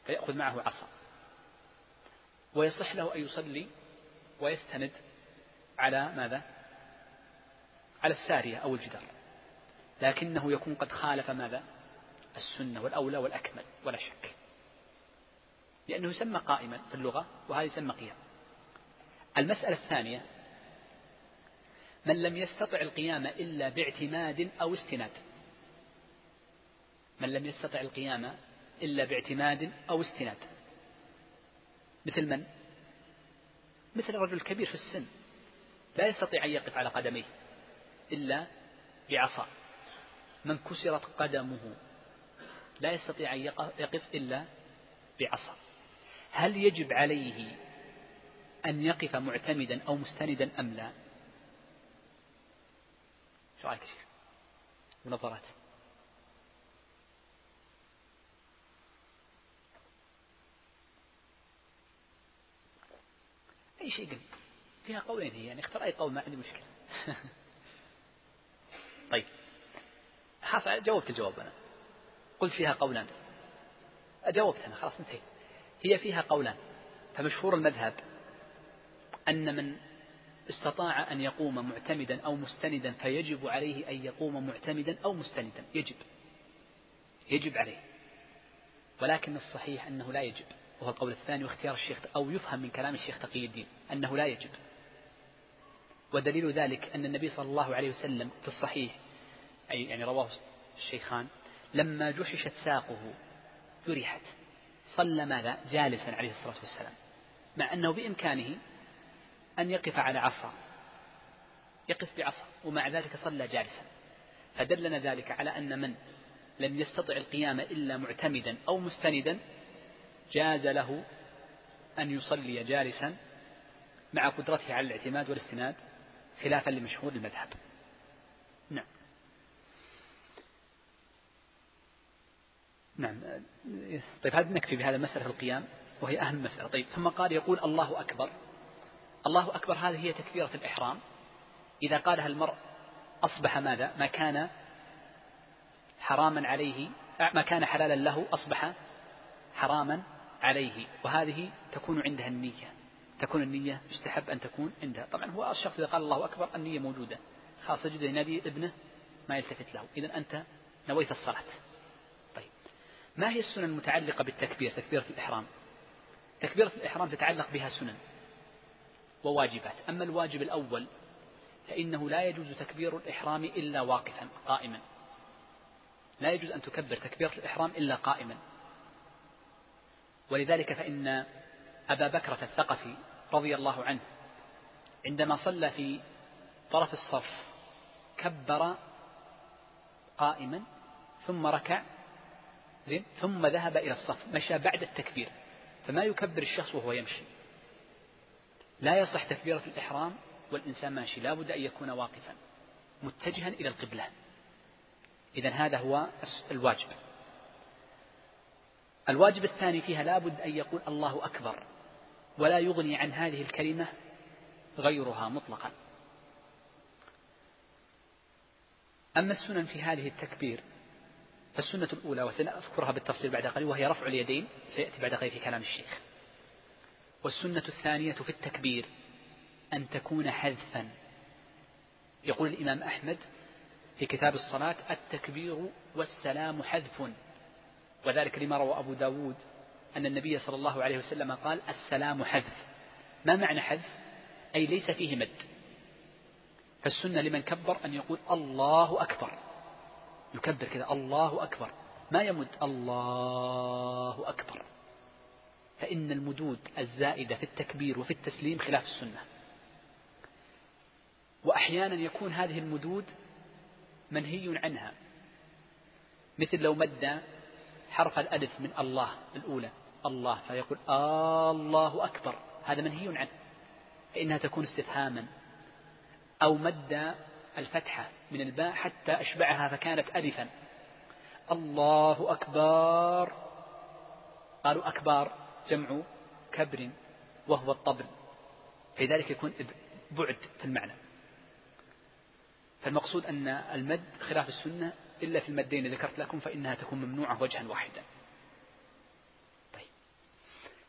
فيأخذ معه عصا. ويصح له أن يصلي ويستند على ماذا؟ على السارية أو الجدار لكنه يكون قد خالف ماذا؟ السنة والأولى والأكمل ولا شك لأنه يسمى قائما في اللغة وهذا يسمى قيام المسألة الثانية من لم يستطع القيام إلا باعتماد أو استناد من لم يستطع القيام إلا باعتماد أو استناد مثل من؟ مثل الرجل الكبير في السن لا يستطيع أن يقف على قدميه إلا بعصا. من كسرت قدمه لا يستطيع أن يقف إلا بعصا. هل يجب عليه أن يقف معتمدا أو مستندا أم لا؟ شو رأيك شيخ. منظرات. أي شيء قل فيها قولين هي يعني اختر أي قول ما عندي مشكلة. طيب. حصل جاوبت الجواب أنا. قلت فيها قولان. أجاوبت أنا خلاص انتهي هي فيها قولان. فمشهور المذهب أن من استطاع أن يقوم معتمدا أو مستندا فيجب عليه أن يقوم معتمدا أو مستندا. يجب. يجب عليه. ولكن الصحيح أنه لا يجب. وهو القول الثاني واختيار الشيخ أو يفهم من كلام الشيخ تقي الدين أنه لا يجب. ودليل ذلك أن النبي صلى الله عليه وسلم في الصحيح أي يعني رواه الشيخان لما جحشت ساقه جرحت صلى ماذا؟ جالسا عليه الصلاة والسلام مع أنه بإمكانه أن يقف على عصا يقف بعصا ومع ذلك صلى جالسا. فدلنا ذلك على أن من لم يستطع القيام إلا معتمدا أو مستندا جاز له أن يصلي جالسا مع قدرته على الاعتماد والاستناد. خلافا لمشهور المذهب. نعم. نعم. طيب هذا نكفي بهذا المسألة في القيام؟ وهي أهم مسألة. طيب ثم قال يقول الله أكبر. الله أكبر هذه هي تكبيرة الإحرام. إذا قالها المرء أصبح ماذا؟ ما كان حراما عليه ما كان حلالا له أصبح حراما عليه. وهذه تكون عندها النية. تكون النية يستحب أن تكون عندها. طبعا هو الشخص إذا قال الله أكبر النية موجودة. خاصة جدا ينادي ابنه ما يلتفت له. إذا أنت نويت الصلاة. طيب. ما هي السنن المتعلقة بالتكبير تكبيرة الإحرام؟ تكبيرة الإحرام تتعلق بها سنن وواجبات. أما الواجب الأول فإنه لا يجوز تكبير الإحرام إلا واقفا قائما. لا يجوز أن تكبر تكبيرة الإحرام إلا قائما. ولذلك فإن أبا بكرة الثقفي رضي الله عنه عندما صلى في طرف الصف كبر قائما ثم ركع زين ثم ذهب إلى الصف مشى بعد التكبير فما يكبر الشخص وهو يمشي. لا يصح تكبيرة الإحرام والإنسان ماشي لا بد أن يكون واقفا متجها إلى القبلة. إذا هذا هو الواجب. الواجب الثاني فيها لا بد أن يقول الله أكبر. ولا يغني عن هذه الكلمة غيرها مطلقا. أما السنن في هذه التكبير فالسنة الأولى وسنذكرها بالتفصيل بعد قليل وهي رفع اليدين سيأتي بعد قليل في كلام الشيخ. والسنة الثانية في التكبير أن تكون حذفا. يقول الإمام أحمد في كتاب الصلاة التكبير والسلام حذف وذلك لما روى أبو داود أن النبي صلى الله عليه وسلم قال السلام حذف. ما معنى حذف؟ أي ليس فيه مد. فالسنة لمن كبر أن يقول الله أكبر. يكبر كذا الله أكبر. ما يمد الله أكبر. فإن المدود الزائدة في التكبير وفي التسليم خلاف السنة. وأحيانا يكون هذه المدود منهي عنها. مثل لو مد حرف الألف من الله الأولى. الله فيقول الله أكبر. هذا منهي عنه. فإنها تكون استفهاما أو مد الفتحة من الباء حتى أشبعها فكانت ألفا. الله أكبر. قالوا أكبر جمع كبر وهو الطبل. في ذلك يكون بعد في المعنى. فالمقصود أن المد خلاف السنة إلا في المدين ذكرت لكم فإنها تكون ممنوعة وجها واحدا.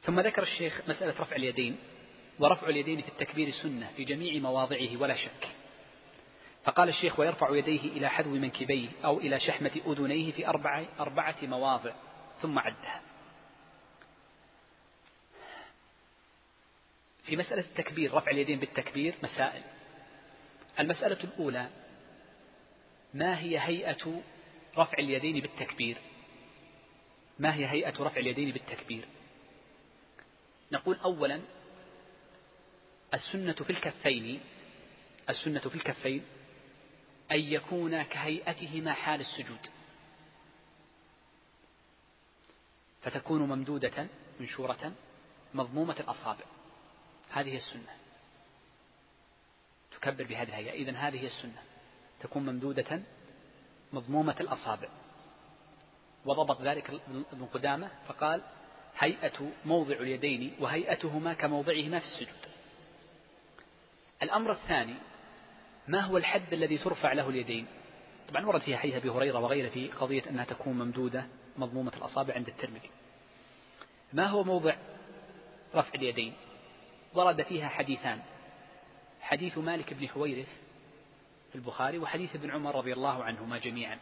ثم ذكر الشيخ مسألة رفع اليدين ورفع اليدين في التكبير سنة في جميع مواضعه ولا شك. فقال الشيخ ويرفع يديه إلى حذو منكبيه أو إلى شحمة أذنيه في أربعة, أربعة مواضع ثم عدها في مسألة التكبير رفع اليدين بالتكبير مسائل. المسألة الأولى ما هي هيئة رفع اليدين بالتكبير؟ ما هي هيئة رفع اليدين بالتكبير؟ نقول أولا السنة في الكفين السنة في الكفين أن يكون كهيئتهما حال السجود. فتكون ممدودة منشورة مضمومة الأصابع. هذه السنة. تكبر بهذه الهيئة. إذن هذه هي السنة. تكون ممدودة مضمومة الأصابع. وضبط ذلك ابن قدامة فقال هيئة موضع اليدين وهيئتهما كموضعهما في السجود. الأمر الثاني ما هو الحد الذي ترفع له اليدين؟ طبعا ورد فيها حديث أبي هريرة وغيره في قضية أنها تكون ممدودة مضمومة الأصابع عند الترمذي. ما هو موضع رفع اليدين؟ ورد فيها حديثان حديث مالك بن حويرث في البخاري وحديث ابن عمر رضي الله عنهما جميعا.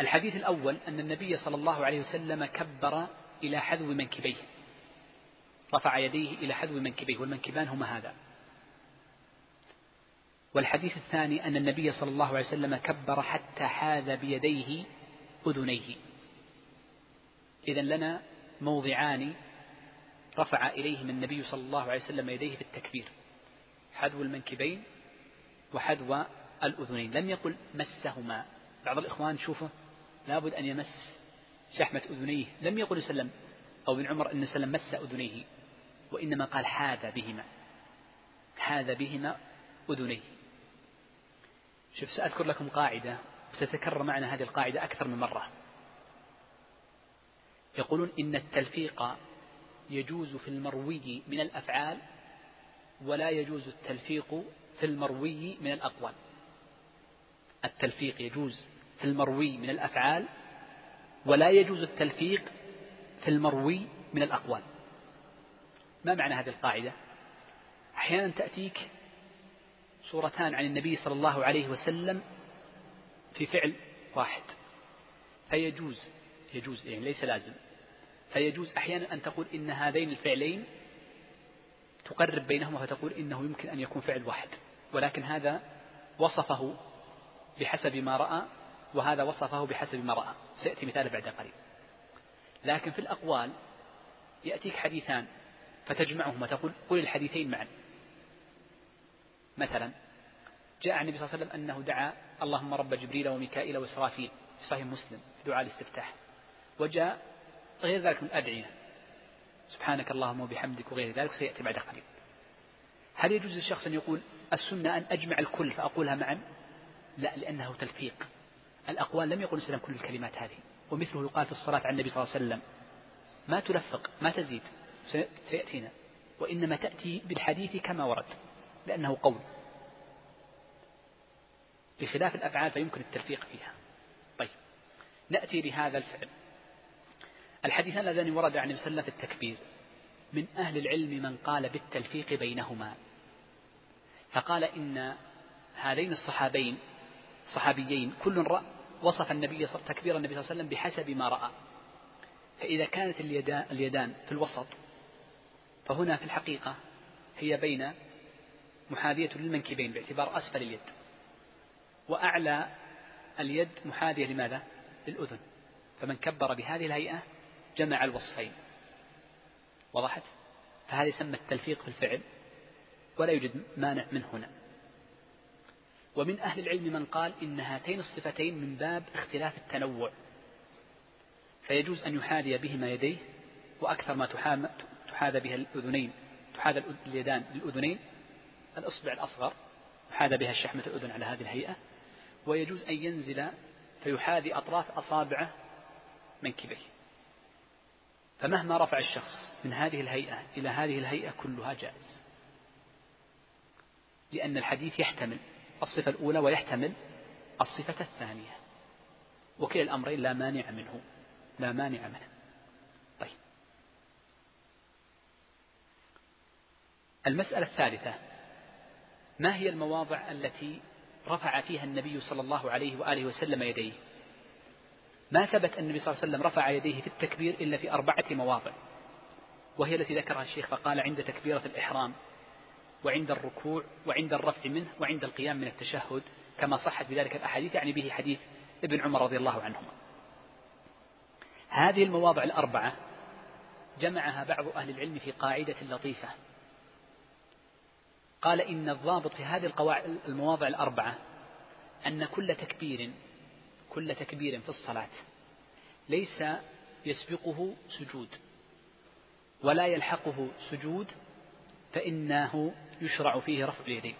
الحديث الأول أن النبي صلى الله عليه وسلم كبر إلى حذو منكبيه. رفع يديه إلى حذو منكبيه والمنكبان هما هذا. والحديث الثاني أن النبي صلى الله عليه وسلم كبر حتى حاذ بيديه أذنيه. إذا لنا موضعان رفع إليهما النبي صلى الله عليه وسلم يديه في التكبير حذو المنكبين وحذو الأذنين. لم يقل مسهما. بعض الإخوان شوفه لابد أن يمس شحمة أذنيه. لم يقل سلم أو ابن عمر أن سلم مس أذنيه وإنما قال حاذ بهما حاذ بهما أذنيه. شوف سأذكر لكم قاعدة ستتكرر معنا هذه القاعدة أكثر من مرة. يقولون إن التلفيق يجوز في المروي من الأفعال ولا يجوز التلفيق في المروي من الأقوال. التلفيق يجوز. في المروي من الأفعال ولا يجوز التلفيق في المروي من الأقوال. ما معنى هذه القاعدة؟ أحيانا تأتيك صورتان عن النبي صلى الله عليه وسلم في فعل واحد. فيجوز يجوز يعني ليس لازم. فيجوز أحيانا أن تقول إن هذين الفعلين تقرب بينهما فتقول إنه يمكن أن يكون فعل واحد. ولكن هذا وصفه بحسب ما رأى وهذا وصفه بحسب ما رأى. سيأتي مثال بعد قليل. لكن في الأقوال يأتيك حديثان فتجمعهما تقول قل الحديثين معا. مثلا جاء عن النبي صلى الله عليه وسلم أنه دعا اللهم رب جبريل وميكائيل وإسرافيل في صحيح مسلم في دعاء الاستفتاح. وجاء غير ذلك من الأدعية. سبحانك اللهم وبحمدك وغير ذلك سيأتي بعد قليل. هل يجوز للشخص أن يقول السنة أن أجمع الكل فأقولها معا؟ لا لأنه تلفيق. الأقوال لم يقل السلام كل الكلمات هذه ومثله يقال في الصلاة على النبي صلى الله عليه وسلم ما تلفق ما تزيد سيأتينا. وإنما تأتي بالحديث كما ورد لأنه قول. بخلاف الأفعال فيمكن التلفيق فيها. طيب نأتي لهذا الفعل. الحديثان اللذان ورد عن وسلم في التكبير من أهل العلم من قال بالتلفيق بينهما. فقال إن هذين الصحابين صحابيين كل وصف النبي تكبير النبي صلى الله عليه وسلم بحسب ما رأى. فإذا كانت اليدان في الوسط فهنا في الحقيقة هي بين محاذية للمنكبين باعتبار أسفل اليد. وأعلى اليد محاذية لماذا؟ للأذن. فمن كبر بهذه الهيئة جمع الوصفين. وضحت؟ فهذا يسمى التلفيق في الفعل ولا يوجد مانع من هنا. ومن أهل العلم من قال إن هاتين الصفتين من باب اختلاف التنوع. فيجوز أن يحاذي بهما يديه وأكثر ما تحاذى بها الأذنين تحاذى اليدان للأذنين الإصبع الأصغر يحاذى بها شحمة الأذن على هذه الهيئة. ويجوز أن ينزل فيحاذي أطراف أصابعه منكبيه فمهما رفع الشخص من هذه الهيئة إلى هذه الهيئة كلها جائز. لأن الحديث يحتمل الصفة الأولى ويحتمل الصفة الثانية. وكلا الأمرين لا مانع منه. لا مانع منه. طيب. المسألة الثالثة. ما هي المواضع التي رفع فيها النبي صلى الله عليه وآله وسلم يديه؟ ما ثبت أن النبي صلى الله عليه وسلم رفع يديه في التكبير إلا في أربعة مواضع. وهي التي ذكرها الشيخ فقال عند تكبيرة الإحرام. وعند الركوع وعند الرفع منه وعند القيام من التشهد كما صحت بذلك الأحاديث يعني به حديث ابن عمر رضي الله عنهما. هذه المواضع الأربعة جمعها بعض أهل العلم في قاعدة لطيفة. قال إن الضابط في هذه المواضع الأربعة أن كل تكبير كل تكبير في الصلاة ليس يسبقه سجود ولا يلحقه سجود فإنه يشرع فيه رفع اليدين.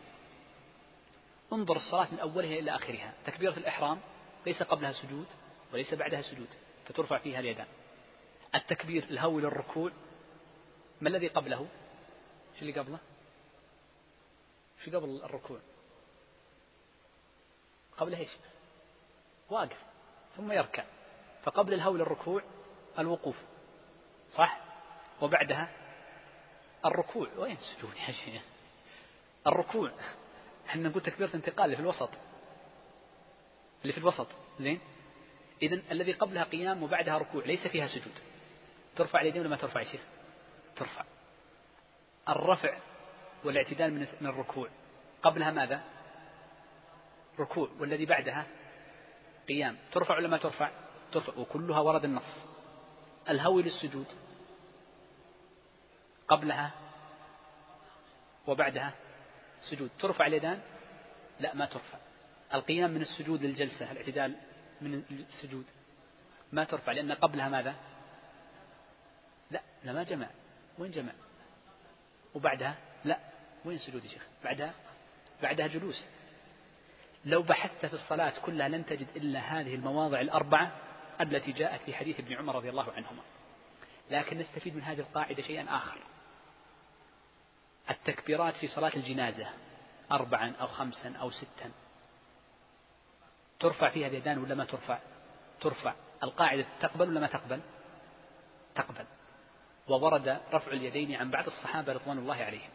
انظر الصلاة من أولها إلى آخرها. تكبيرة الإحرام ليس قبلها سجود وليس بعدها سجود فترفع فيها اليدان. التكبير الهول للركوع ما الذي قبله؟ شو اللي قبله؟ شو قبل الركوع؟ قبل إيش؟ واقف ثم يركع. فقبل الهول الركوع الوقوف صح؟ وبعدها الركوع. وين سجود يا شيخ؟ الركوع. إحنا نقول تكبيرة انتقال اللي في الوسط. اللي في الوسط. زين؟ إذا الذي قبلها قيام وبعدها ركوع ليس فيها سجود. ترفع اليدين ولا ما ترفع يا شيخ؟ ترفع. الرفع والاعتدال من الركوع. قبلها ماذا؟ ركوع. والذي بعدها قيام. ترفع ولا ما ترفع؟ ترفع. وكلها ورد النص. الهوي للسجود. قبلها وبعدها سجود. ترفع اليدان؟ لا ما ترفع. القيام من السجود للجلسة الاعتدال من السجود ما ترفع لأن قبلها ماذا؟ لا لا ما جمع. وين جمع؟ وبعدها؟ لا وين سجود يا شيخ؟ بعدها؟ بعدها جلوس. لو بحثت في الصلاة كلها لن تجد إلا هذه المواضع الأربعة التي جاءت في حديث ابن عمر رضي الله عنهما. لكن نستفيد من هذه القاعدة شيئا آخر. التكبيرات في صلاة الجنازة أربعا أو خمسا أو ستا. ترفع فيها اليدان ولا ما ترفع؟ ترفع. القاعدة تقبل ولا ما تقبل؟ تقبل. وورد رفع اليدين عن بعض الصحابة رضوان الله عليهم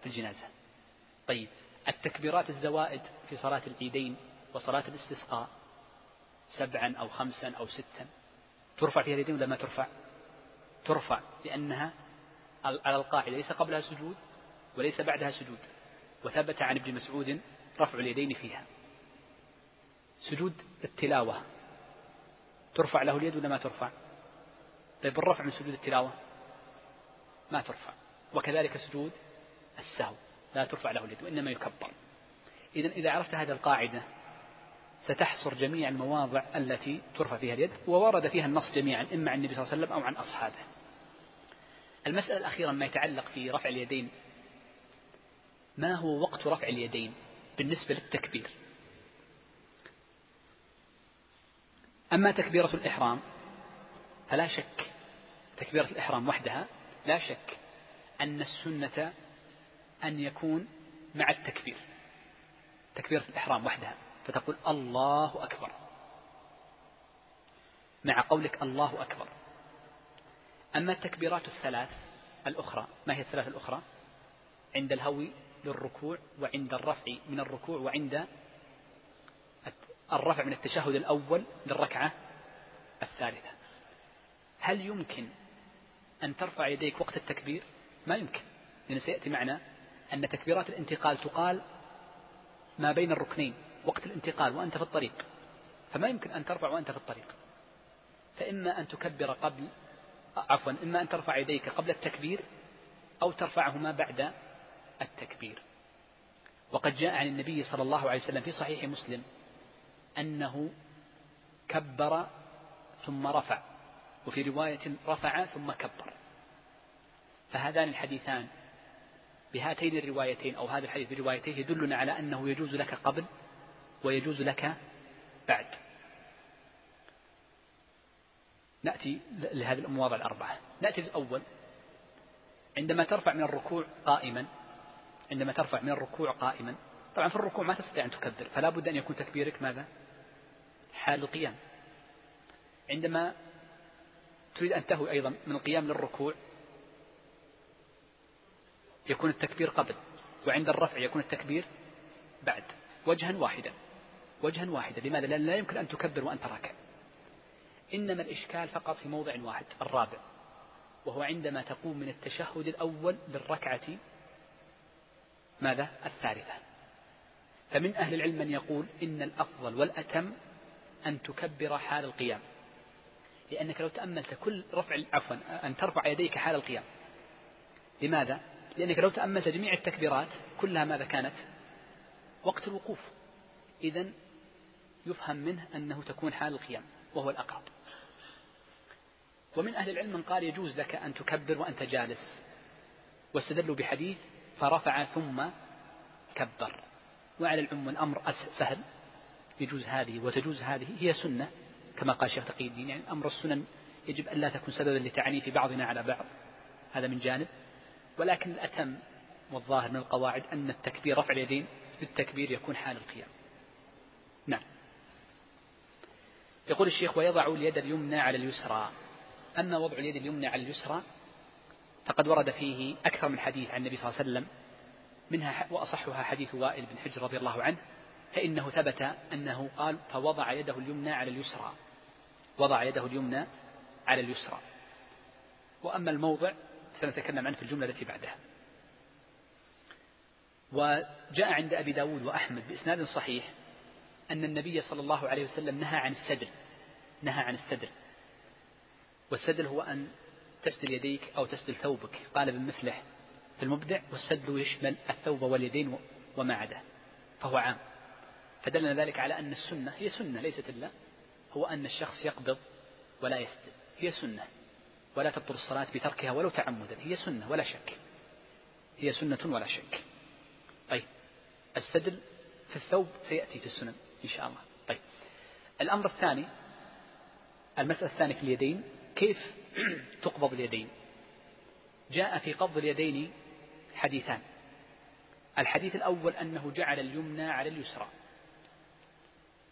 في الجنازة. طيب التكبيرات الزوائد في صلاة العيدين وصلاة الاستسقاء سبعا أو خمسا أو ستا. ترفع فيها اليدين ولا ما ترفع؟ ترفع لأنها على القاعدة ليس قبلها سجود وليس بعدها سجود. وثبت عن ابن مسعود رفع اليدين فيها. سجود التلاوة. ترفع له اليد ولا ما ترفع؟ طيب الرفع من سجود التلاوة؟ ما ترفع. وكذلك سجود السهو. لا ترفع له اليد وإنما يكبر. إذا إذا عرفت هذه القاعدة ستحصر جميع المواضع التي ترفع فيها اليد وورد فيها النص جميعا إما عن النبي صلى الله عليه وسلم أو عن أصحابه. المسألة الأخيرة ما يتعلق في رفع اليدين ما هو وقت رفع اليدين بالنسبة للتكبير؟ أما تكبيرة الإحرام فلا شك تكبيرة الإحرام وحدها لا شك أن السنة أن يكون مع التكبير تكبيرة الإحرام وحدها فتقول الله أكبر. مع قولك الله أكبر. أما التكبيرات الثلاث الأخرى ما هي الثلاث الأخرى؟ عند الهوي للركوع وعند الرفع من الركوع وعند الرفع من التشهد الأول للركعة الثالثة. هل يمكن أن ترفع يديك وقت التكبير؟ ما يمكن. لأن سيأتي معنا أن تكبيرات الانتقال تقال ما بين الركنين وقت الانتقال وأنت في الطريق. فما يمكن أن ترفع وأنت في الطريق. فإما أن تكبر قبل عفوا إما أن ترفع يديك قبل التكبير أو ترفعهما بعد التكبير. وقد جاء عن النبي صلى الله عليه وسلم في صحيح مسلم أنه كبر ثم رفع وفي رواية رفع ثم كبر. فهذان الحديثان بهاتين الروايتين أو هذا الحديث بروايتيه يدلنا على أنه يجوز لك قبل ويجوز لك بعد. نأتي لهذه المواضع الأربعة. نأتي للأول عندما ترفع من الركوع قائما عندما ترفع من الركوع قائما. طبعا في الركوع ما تستطيع أن تكبر فلا بد أن يكون تكبيرك ماذا؟ حال القيام. عندما تريد أن تهوي أيضا من القيام للركوع يكون التكبير قبل وعند الرفع يكون التكبير بعد وجها واحدا. وجها واحدا. لماذا؟ لأن لا يمكن أن تكبر وأنت راكع. إنما الإشكال فقط في موضع واحد الرابع وهو عندما تقوم من التشهد الأول للركعة ماذا؟ الثالثة. فمن أهل العلم من يقول إن الأفضل والأتم أن تكبر حال القيام. لأنك لو تأملت كل رفع عفوا أن ترفع يديك حال القيام. لماذا؟ لأنك لو تأملت جميع التكبيرات كلها ماذا كانت؟ وقت الوقوف. إذا يفهم منه أنه تكون حال القيام وهو الأقرب. ومن أهل العلم من قال يجوز لك أن تكبر وأنت جالس. واستدلوا بحديث فرفع ثم كبر. وعلى العموم الأمر سهل. يجوز هذه وتجوز هذه. هي سنة كما قال شيخ تقي الدين يعني أمر السنن يجب أن لا تكون سببا لتعنيف بعضنا على بعض. هذا من جانب. ولكن الأتم والظاهر من القواعد أن التكبير رفع اليدين في التكبير يكون حال القيام. نعم. يقول الشيخ ويضع اليد اليمنى على اليسرى. أما وضع اليد اليمنى على اليسرى فقد ورد فيه أكثر من حديث عن النبي صلى الله عليه وسلم منها وأصحها حديث وائل بن حجر رضي الله عنه فإنه ثبت أنه قال فوضع يده اليمنى على اليسرى وضع يده اليمنى على اليسرى. وأما الموضع سنتكلم عنه في الجملة التي بعدها. وجاء عند أبي داود وأحمد بإسناد صحيح أن النبي صلى الله عليه وسلم نهى عن السدر نهى عن السدر والسدل هو أن تسدل يديك أو تسدل ثوبك. قال ابن مفلح في المبدع والسدل يشمل الثوب واليدين وما عداه. فهو عام. فدلنا ذلك على أن السنة هي سنة ليست إلا هو أن الشخص يقبض ولا يسدل هي سنة. ولا تبطل الصلاة بتركها ولو تعمدا. هي سنة ولا شك. هي سنة ولا شك. طيب. السدل في الثوب سيأتي في السنن إن شاء الله. طيب. الأمر الثاني المسألة الثانية في اليدين. كيف تقبض اليدين؟ جاء في قبض اليدين حديثان. الحديث الأول أنه جعل اليمنى على اليسرى.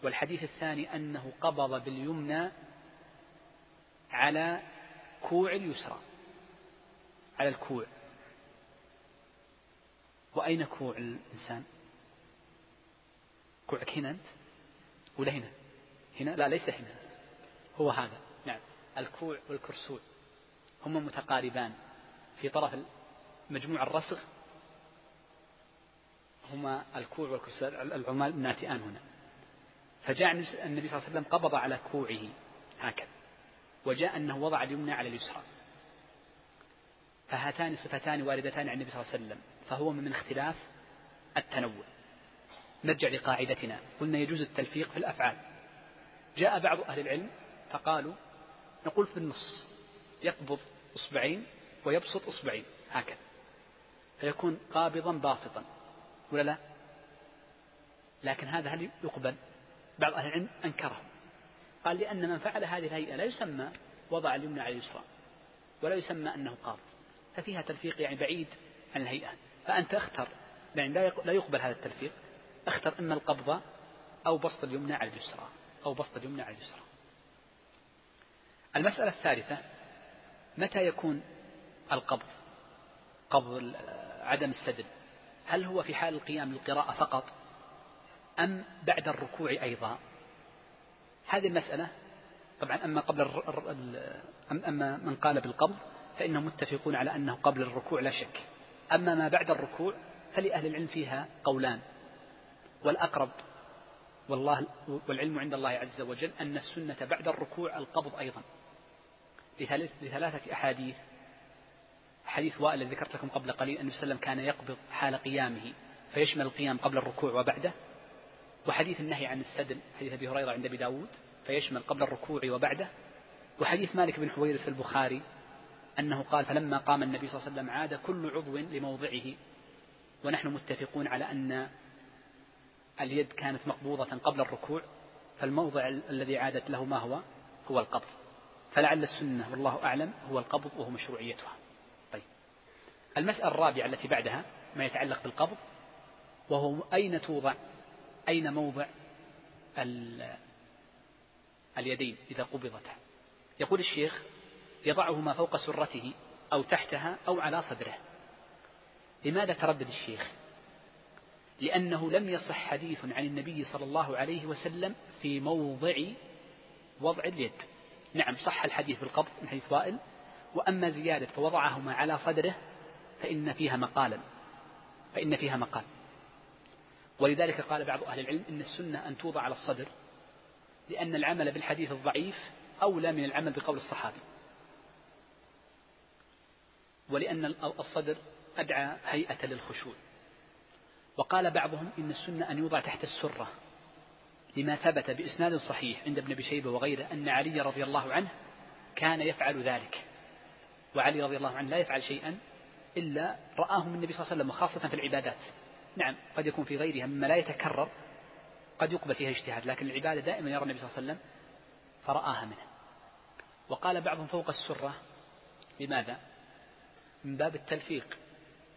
والحديث الثاني أنه قبض باليمنى على كوع اليسرى. على الكوع. وأين كوع الإنسان؟ كوعك هنا أنت؟ ولا هنا؟ هنا؟ لا ليس هنا. هو هذا. الكوع والكرسوع. هما متقاربان. في طرف مجموع الرسغ هما الكوع والكرسوع العمال ناتئان هنا. فجاء النبي صلى الله عليه وسلم قبض على كوعه هكذا. وجاء أنه وضع اليمنى على اليسرى. فهاتان صفتان واردتان عن النبي صلى الله عليه وسلم. فهو من اختلاف التنوع. نرجع لقاعدتنا. قلنا يجوز التلفيق في الأفعال. جاء بعض أهل العلم فقالوا نقول في النص يقبض إصبعين ويبسط إصبعين هكذا. فيكون قابضا باسطا ولا لا؟ لكن هذا هل يقبل؟ بعض أهل العلم أنكره. قال لأن من فعل هذه الهيئة لا يسمى وضع اليمنى على اليسرى ولا يسمى أنه قابض. ففيها تلفيق يعني بعيد عن الهيئة. فأنت اختر يعني لا يقبل هذا التلفيق اختر إما القبضة أو بسط اليمنى على اليسرى أو بسط اليمنى على اليسرى. المسألة الثالثة متى يكون القبض؟ قبض عدم السدل هل هو في حال القيام للقراءة فقط أم بعد الركوع أيضا؟ هذه المسألة طبعا أما قبل أما من قال بالقبض فإنهم متفقون على أنه قبل الركوع لا شك. أما ما بعد الركوع فلأهل العلم فيها قولان. والأقرب والله والعلم عند الله عز وجل أن السنة بعد الركوع القبض أيضا. لثلاثة أحاديث. حديث وائل الذي ذكرت لكم قبل قليل أن وسلم كان يقبض حال قيامه فيشمل القيام قبل الركوع وبعده. وحديث النهي عن السدل حديث أبي هريرة عند أبي داود فيشمل قبل الركوع وبعده. وحديث مالك بن حويرث البخاري أنه قال فلما قام النبي صلى الله عليه وسلم عاد كل عضو لموضعه. ونحن متفقون على أن اليد كانت مقبوضة قبل الركوع فالموضع الذي عادت له ما هو؟ هو القبض. فلعل السنة والله أعلم هو القبض وهو مشروعيتها. طيب. المسألة الرابعة التي بعدها ما يتعلق بالقبض وهو أين توضع؟ أين موضع اليدين إذا قبضتا؟ يقول الشيخ يضعهما فوق سرته أو تحتها أو على صدره. لماذا تردد الشيخ؟ لأنه لم يصح حديث عن النبي صلى الله عليه وسلم في موضع وضع اليد. نعم صح الحديث بالقبض من حديث وائل،. وأما زيادة فوضعهما على صدره فإن فيها مقالا فإن فيها مقال. ولذلك قال بعض أهل العلم إن السنة أن توضع على الصدر لأن العمل بالحديث الضعيف أولى من العمل بقول الصحابي. ولأن الصدر أدعى هيئة للخشوع. وقال بعضهم إن السنة أن يوضع تحت السرة. لما ثبت بإسناد صحيح عند ابن أبي شيبة وغيره أن علي رضي الله عنه كان يفعل ذلك. وعلي رضي الله عنه لا يفعل شيئا إلا رآه من النبي صلى الله عليه وسلم وخاصة في العبادات. نعم قد يكون في غيرها مما لا يتكرر قد يقبل فيها اجتهاد لكن العبادة دائما يرى النبي صلى الله عليه وسلم فرآها منه. وقال بعضهم فوق السرة لماذا؟ من باب التلفيق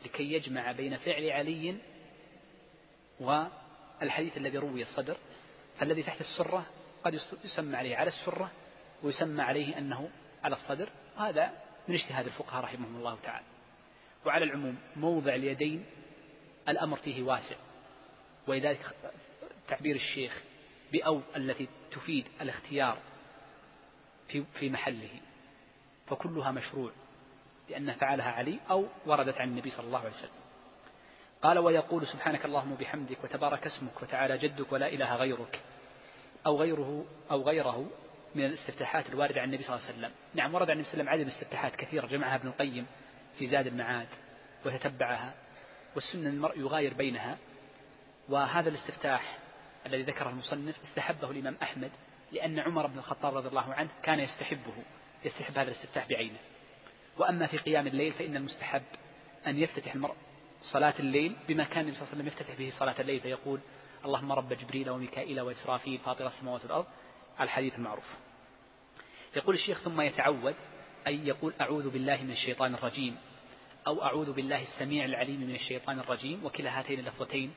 لكي يجمع بين فعل علي والحديث الذي روي الصدر فالذي تحت السرة قد يسمى عليه على السرة ويسمى عليه أنه على الصدر وهذا من اجتهاد الفقهاء رحمهم الله تعالى. وعلى العموم موضع اليدين الأمر فيه واسع ولذلك تعبير الشيخ بأو التي تفيد الاختيار في في محله فكلها مشروع لأن فعلها علي أو وردت عن النبي صلى الله عليه وسلم. قال ويقول سبحانك اللهم وبحمدك وتبارك اسمك وتعالى جدك ولا إله غيرك أو غيره أو غيره من الاستفتاحات الواردة عن النبي صلى الله عليه وسلم. نعم ورد عن النبي صلى الله عليه وسلم عدد استفتاحات كثيرة جمعها ابن القيم في زاد المعاد وتتبعها والسنة المرء يغاير بينها وهذا الاستفتاح الذي ذكره المصنف استحبه الإمام أحمد لأن عمر بن الخطاب رضي الله عنه كان يستحبه يستحب هذا الاستفتاح بعينه. وأما في قيام الليل فإن المستحب أن يفتتح المرء صلاة الليل بما كان النبي صلى الله عليه وسلم يفتتح به صلاة الليل فيقول اللهم رب جبريل وميكائيل وإسرافيل فاطر السماوات والأرض الحديث المعروف. يقول الشيخ ثم يتعود أي يقول أعوذ بالله من الشيطان الرجيم أو أعوذ بالله السميع العليم من الشيطان الرجيم وكلا هاتين اللفظتين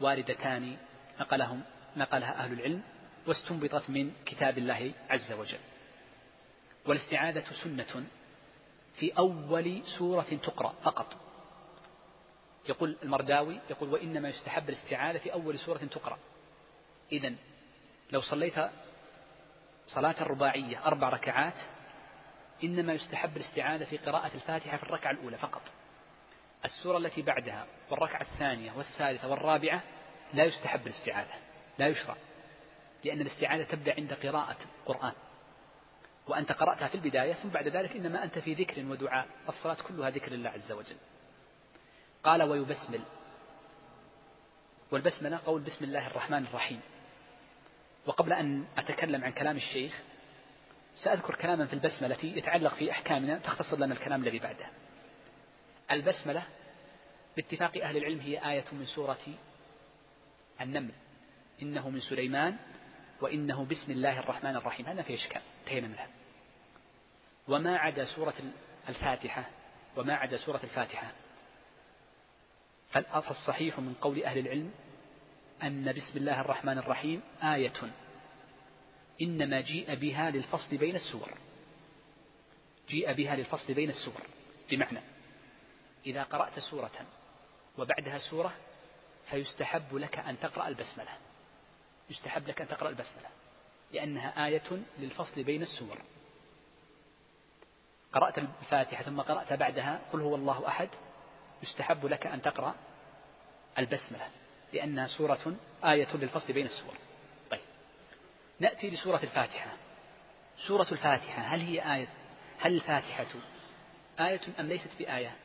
واردتان نقلهم نقلها أهل العلم واستنبطت من كتاب الله عز وجل. والاستعاذة سنة في أول سورة تقرأ فقط. يقول المرداوي يقول وإنما يستحب الاستعاذة في أول سورة تقرأ. إذا لو صليت صلاة الرباعية أربع ركعات إنما يستحب الاستعاذة في قراءة الفاتحة في الركعة الأولى فقط. السورة التي بعدها والركعة الثانية والثالثة والرابعة لا يستحب الاستعاذة لا يشرع لأن الاستعاذة تبدأ عند قراءة القرآن. وأنت قرأتها في البداية ثم بعد ذلك إنما أنت في ذكر ودعاء الصلاة كلها ذكر الله عز وجل. قال ويبسمل. والبسملة قول بسم الله الرحمن الرحيم. وقبل أن أتكلم عن كلام الشيخ سأذكر كلاما في البسملة يتعلق في أحكامنا تختصر لنا الكلام الذي بعده. البسملة باتفاق أهل العلم هي آية من سورة النمل. إنه من سليمان وإنه بسم الله الرحمن الرحيم. هذا في إشكال انتهينا منها وما عدا سورة الفاتحة وما عدا سورة الفاتحة فالصحيح من قول أهل العلم أن بسم الله الرحمن الرحيم آية إنما جيء بها للفصل بين السور؟ جيء بها للفصل بين السور. بمعنى إذا قرأت سورة وبعدها سورة فيستحب لك أن تقرأ البسملة. يستحب لك أن تقرأ البسملة. لأنها آية للفصل بين السور. قرأت الفاتحة ثم قرأت بعدها قل هو الله أحد. يستحب لك أن تقرأ البسملة لأنها سورة آية للفصل بين السور. طيب نأتي لسورة الفاتحة. سورة الفاتحة هل هي آية؟ هل الفاتحة آية أم ليست بآية؟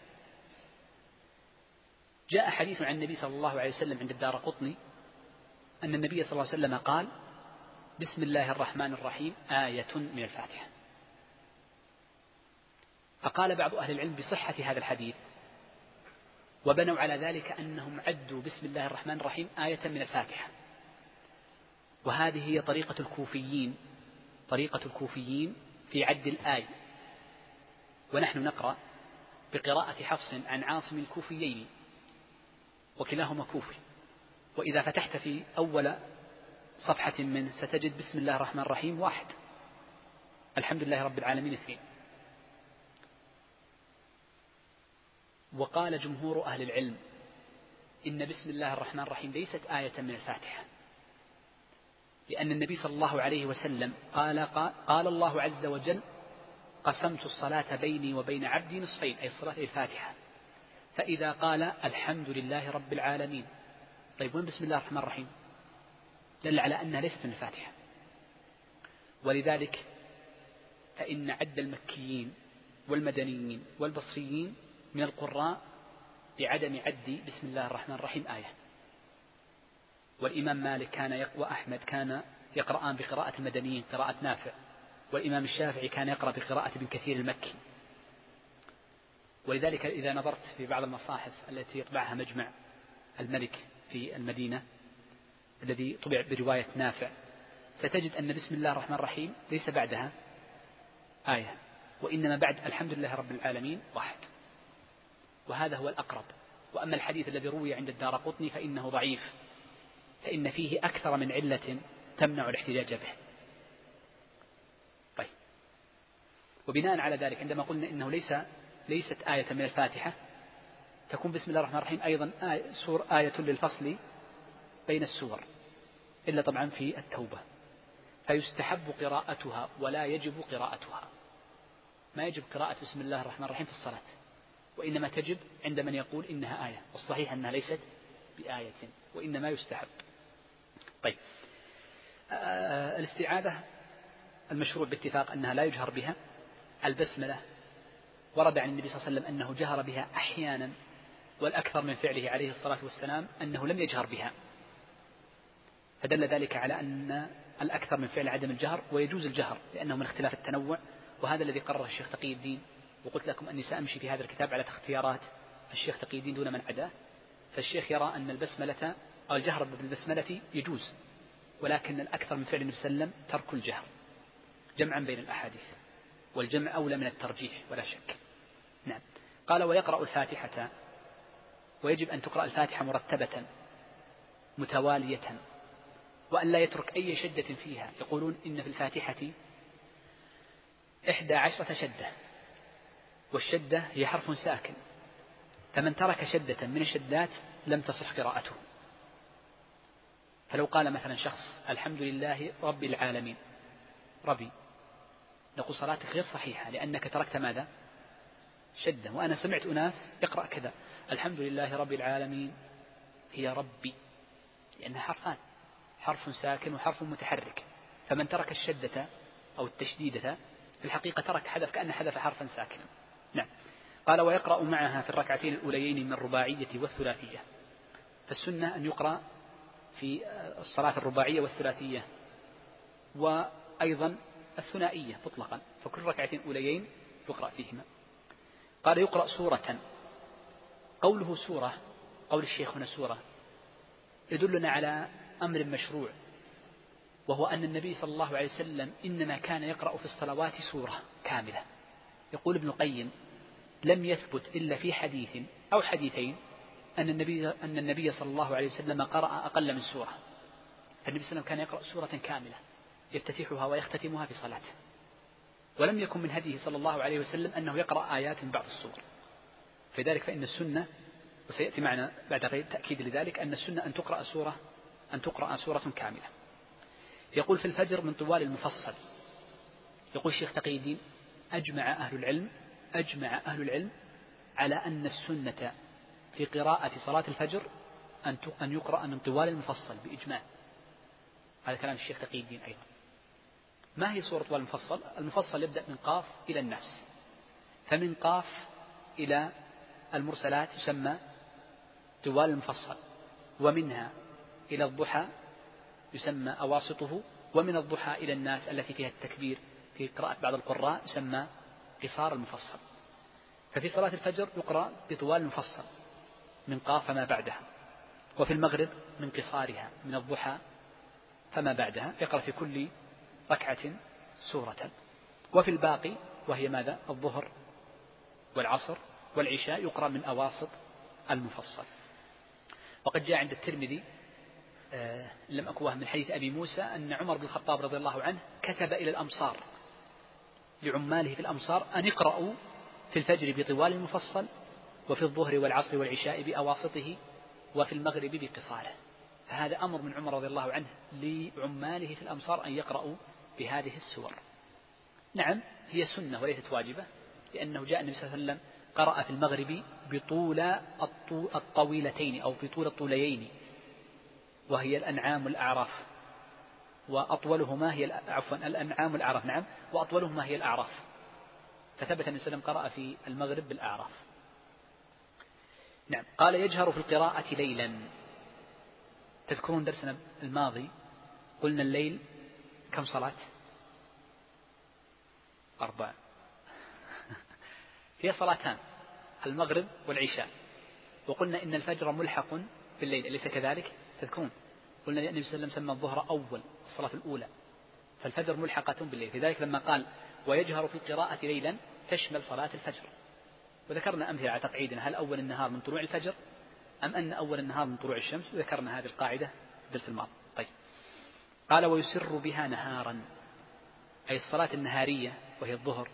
جاء حديث عن النبي صلى الله عليه وسلم عند الدار قطني أن النبي صلى الله عليه وسلم قال بسم الله الرحمن الرحيم آية من الفاتحة. فقال بعض أهل العلم بصحة هذا الحديث وبنوا على ذلك أنهم عدوا بسم الله الرحمن الرحيم آية من الفاتحة. وهذه هي طريقة الكوفيين طريقة الكوفيين في عد الآية ونحن نقرأ بقراءة حفص عن عاصم الكوفيين وكلاهما كوفي. وإذا فتحت في أول صفحة منه ستجد بسم الله الرحمن الرحيم واحد. الحمد لله رب العالمين اثنين. وقال جمهور أهل العلم إن بسم الله الرحمن الرحيم ليست آية من الفاتحة لأن النبي صلى الله عليه وسلم قال قال الله عز وجل قسمت الصلاة بيني وبين عبدي نصفين أي صلاة الفاتحة. فإذا قال الحمد لله رب العالمين. طيب وين بسم الله الرحمن الرحيم؟ دل على أنها ليست من الفاتحة. ولذلك فإن عد المكيين والمدنيين والبصريين من القراء بعدم عد بسم الله الرحمن الرحيم آية. والإمام مالك كان يقوى أحمد كان يقرآن بقراءة المدنيين قراءة نافع. والإمام الشافعي كان يقرأ بقراءة ابن كثير المكي. ولذلك إذا نظرت في بعض المصاحف التي يطبعها مجمع الملك في المدينة الذي طبع برواية نافع ستجد أن بسم الله الرحمن الرحيم ليس بعدها آية وإنما بعد الحمد لله رب العالمين واحد. وهذا هو الأقرب. وأما الحديث الذي روي عند الدار قطني فإنه ضعيف. فإن فيه أكثر من علة تمنع الاحتجاج به. طيب. وبناء على ذلك عندما قلنا إنه ليس ليست آية من الفاتحة تكون بسم الله الرحمن الرحيم أيضا آية, سور آية للفصل بين السور إلا طبعا في التوبة. فيستحب قراءتها ولا يجب قراءتها. ما يجب قراءة بسم الله الرحمن الرحيم في الصلاة؟ وإنما تجب عند من يقول إنها آية والصحيح أنها ليست بآية وإنما يستحب طيب. آه، الاستعاذة المشروع باتفاق أنها لا يجهر بها البسملة ورد عن النبي صلى الله عليه وسلم أنه جهر بها أحيانا والأكثر من فعله عليه الصلاة والسلام أنه لم يجهر بها. فدل ذلك على أن الأكثر من فعل عدم الجهر ويجوز الجهر لأنه من اختلاف التنوع وهذا الذي قرره الشيخ تقي الدين وقلت لكم أني سأمشي في هذا الكتاب على اختيارات الشيخ تقي الدين دون من عداه فالشيخ يرى أن البسملة أو الجهر بالبسملة يجوز ولكن الأكثر من فعل النبي وسلم ترك الجهر جمعا بين الأحاديث والجمع أولى من الترجيح ولا شك. نعم. قال ويقرأ الفاتحة ويجب أن تقرأ الفاتحة مرتبة متوالية وأن لا يترك أي شدة فيها. يقولون إن في الفاتحة إحدى عشرة شدة. والشدة هي حرف ساكن. فمن ترك شدة من الشدات لم تصح قراءته. فلو قال مثلا شخص الحمد لله رب العالمين. ربي نقول صلاتك غير صحيحة لأنك تركت ماذا؟ شدة. وأنا سمعت أناس يقرأ كذا. الحمد لله رب العالمين هي ربي. لأنها حرفان. حرف ساكن وحرف متحرك. فمن ترك الشدة أو التشديدة في الحقيقة ترك حذف كأن حذف حرفا ساكنا. نعم. قال ويقرأ معها في الركعتين الأوليين من الرباعية والثلاثية. فالسنة أن يقرأ في الصلاة الرباعية والثلاثية وأيضا الثنائية مطلقا فكل ركعتين أوليين يقرأ فيهما. قال يقرأ سورة. قوله سورة قول الشيخ هنا سورة يدلنا على أمر مشروع وهو أن النبي صلى الله عليه وسلم إنما كان يقرأ في الصلوات سورة كاملة. يقول ابن القيم لم يثبت إلا في حديث أو حديثين أن النبي أن النبي صلى الله عليه وسلم قرأ أقل من سورة. النبي صلى الله عليه وسلم كان يقرأ سورة كاملة يفتتحها ويختتمها في صلاته ولم يكن من هديه صلى الله عليه وسلم أنه يقرأ آيات من بعض السور. فلذلك فإن السنة وسيأتي معنا بعد غير تأكيد لذلك أن السنة أن تقرأ سورة أن تقرأ سورة كاملة. يقول في الفجر من طوال المفصل يقول الشيخ تقي الدين أجمع أهل العلم أجمع أهل العلم على أن السنة في قراءة صلاة الفجر أن أن يقرأ من طوال المفصل بإجماع. هذا كلام الشيخ تقي الدين أيضا. ما هي صورة المفصل؟ المفصل يبدأ من قاف إلى الناس فمن قاف إلى المرسلات يسمى طوال المفصل. ومنها إلى الضحى يسمى أواسطه. ومن الضحى إلى الناس التي فيها التكبير. في قراءة بعض القراء يسمى قصار المفصل. ففي صلاة الفجر يقرأ بطوال المفصل من قاف فما بعدها وفي المغرب من قصارها من الضحى فما بعدها يقرأ في كل ركعة سورة. وفي الباقي وهي ماذا؟ الظهر والعصر والعشاء يقرأ من أواسط المفصل. وقد جاء عند الترمذي آه لم أكوه من حديث أبي موسى أن عمر بن الخطاب رضي الله عنه كتب إلى الأمصار لعماله في الأمصار أن يقرأوا في الفجر بطوال المفصل وفي الظهر والعصر والعشاء بأواسطه وفي المغرب بقصاره. فهذا أمر من عمر رضي الله عنه لعماله في الأمصار أن يقرأوا بهذه السور. نعم هي سنة وليست واجبة لأنه جاء النبي صلى الله عليه وسلم قرأ في المغرب بطول الطويلتين أو بطول الطوليين وهي الأنعام والأعراف وأطولهما هي عفوا الأنعام والأعراف. نعم وأطولهما هي الأعراف. فثبت أن وسلم قرأ في المغرب بالأعراف. نعم قال يجهر في القراءة ليلا. تذكرون درسنا الماضي؟ قلنا الليل كم صلاة؟ أربع هي صلاتان المغرب والعشاء. وقلنا إن الفجر ملحق بالليل أليس كذلك؟ تذكرون. قلنا النبي صلى الله عليه وسلم سمى الظهر أول. الصلاة الأولى. فالفجر ملحقة بالليل. لذلك لما قال ويجهر في القراءة ليلا تشمل صلاة الفجر. وذكرنا أمثلة على تقعيدنا هل أول النهار من طلوع الفجر؟ أم أن أول النهار من طلوع الشمس؟ وذكرنا هذه القاعدة في الدرس الماضي. طيب. قال ويسر بها نهارا. أي الصلاة النهارية وهي الظهر